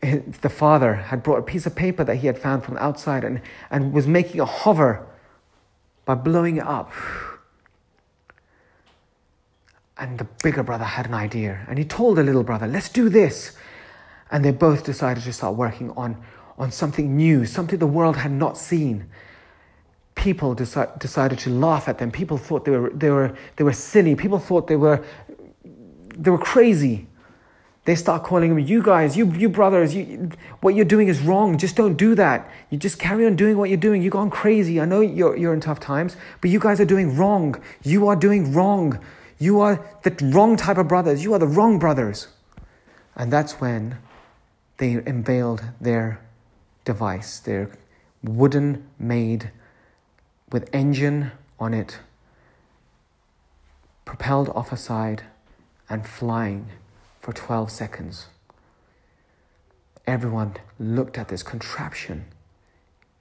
the father had brought a piece of paper that he had found from outside and, and was making a hover by blowing it up. And the bigger brother had an idea, and he told the little brother, Let's do this. And they both decided to start working on, on something new, something the world had not seen. People deci- decided to laugh at them. People thought they were, they, were, they were silly. People thought they were, they were crazy. They start calling them, you guys, you, you brothers, you, what you're doing is wrong. Just don't do that. You just carry on doing what you're doing. You've gone crazy. I know you're, you're in tough times, but you guys are doing wrong. You are doing wrong. You are the wrong type of brothers. You are the wrong brothers. And that's when they unveiled their device, their wooden made with engine on it, propelled off a side and flying for 12 seconds. Everyone looked at this contraption.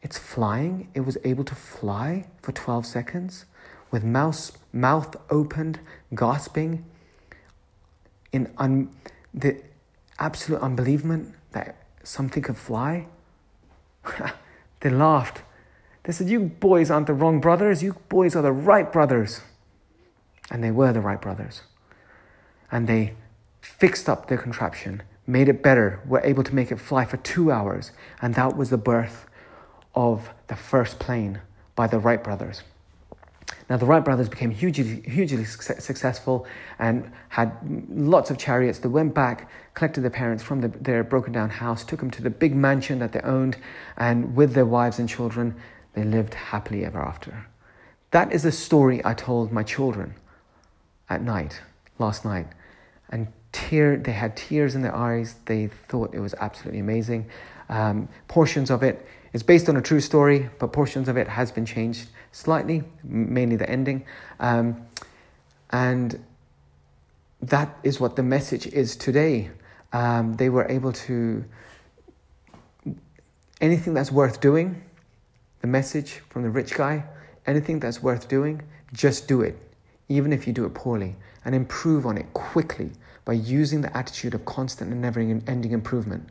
It's flying. It was able to fly for 12 seconds with mouse, mouth opened, gasping in un, the absolute unbelievement that something could fly. they laughed. They said, You boys aren't the wrong brothers, you boys are the right brothers. And they were the right brothers. And they fixed up their contraption, made it better, were able to make it fly for two hours. And that was the birth of the first plane by the Wright brothers. Now, the Wright brothers became hugely, hugely successful and had lots of chariots. They went back, collected their parents from the, their broken down house, took them to the big mansion that they owned, and with their wives and children, they lived happily ever after. That is a story I told my children at night, last night. And tear, they had tears in their eyes. They thought it was absolutely amazing. Um, portions of it is based on a true story, but portions of it has been changed slightly, mainly the ending. Um, and that is what the message is today. Um, they were able to, anything that's worth doing, the message from the rich guy, anything that's worth doing, just do it, even if you do it poorly, and improve on it quickly by using the attitude of constant and never ending improvement.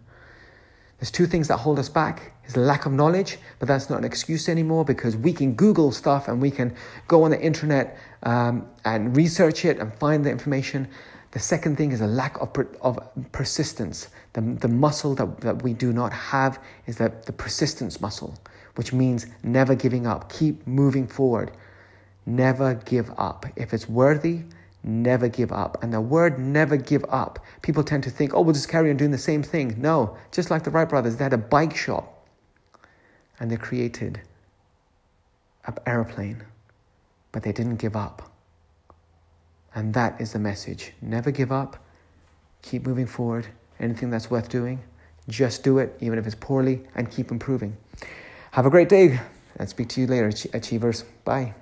There's two things that hold us back is lack of knowledge, but that's not an excuse anymore because we can Google stuff and we can go on the internet um, and research it and find the information. The second thing is a lack of, per, of persistence. The, the muscle that, that we do not have is the, the persistence muscle, which means never giving up. Keep moving forward. Never give up. If it's worthy, never give up. And the word never give up, people tend to think, oh, we'll just carry on doing the same thing. No, just like the Wright brothers, they had a bike shop and they created an aeroplane, but they didn't give up. And that is the message. Never give up. Keep moving forward. Anything that's worth doing, just do it, even if it's poorly, and keep improving. Have a great day and speak to you later, Achievers. Bye.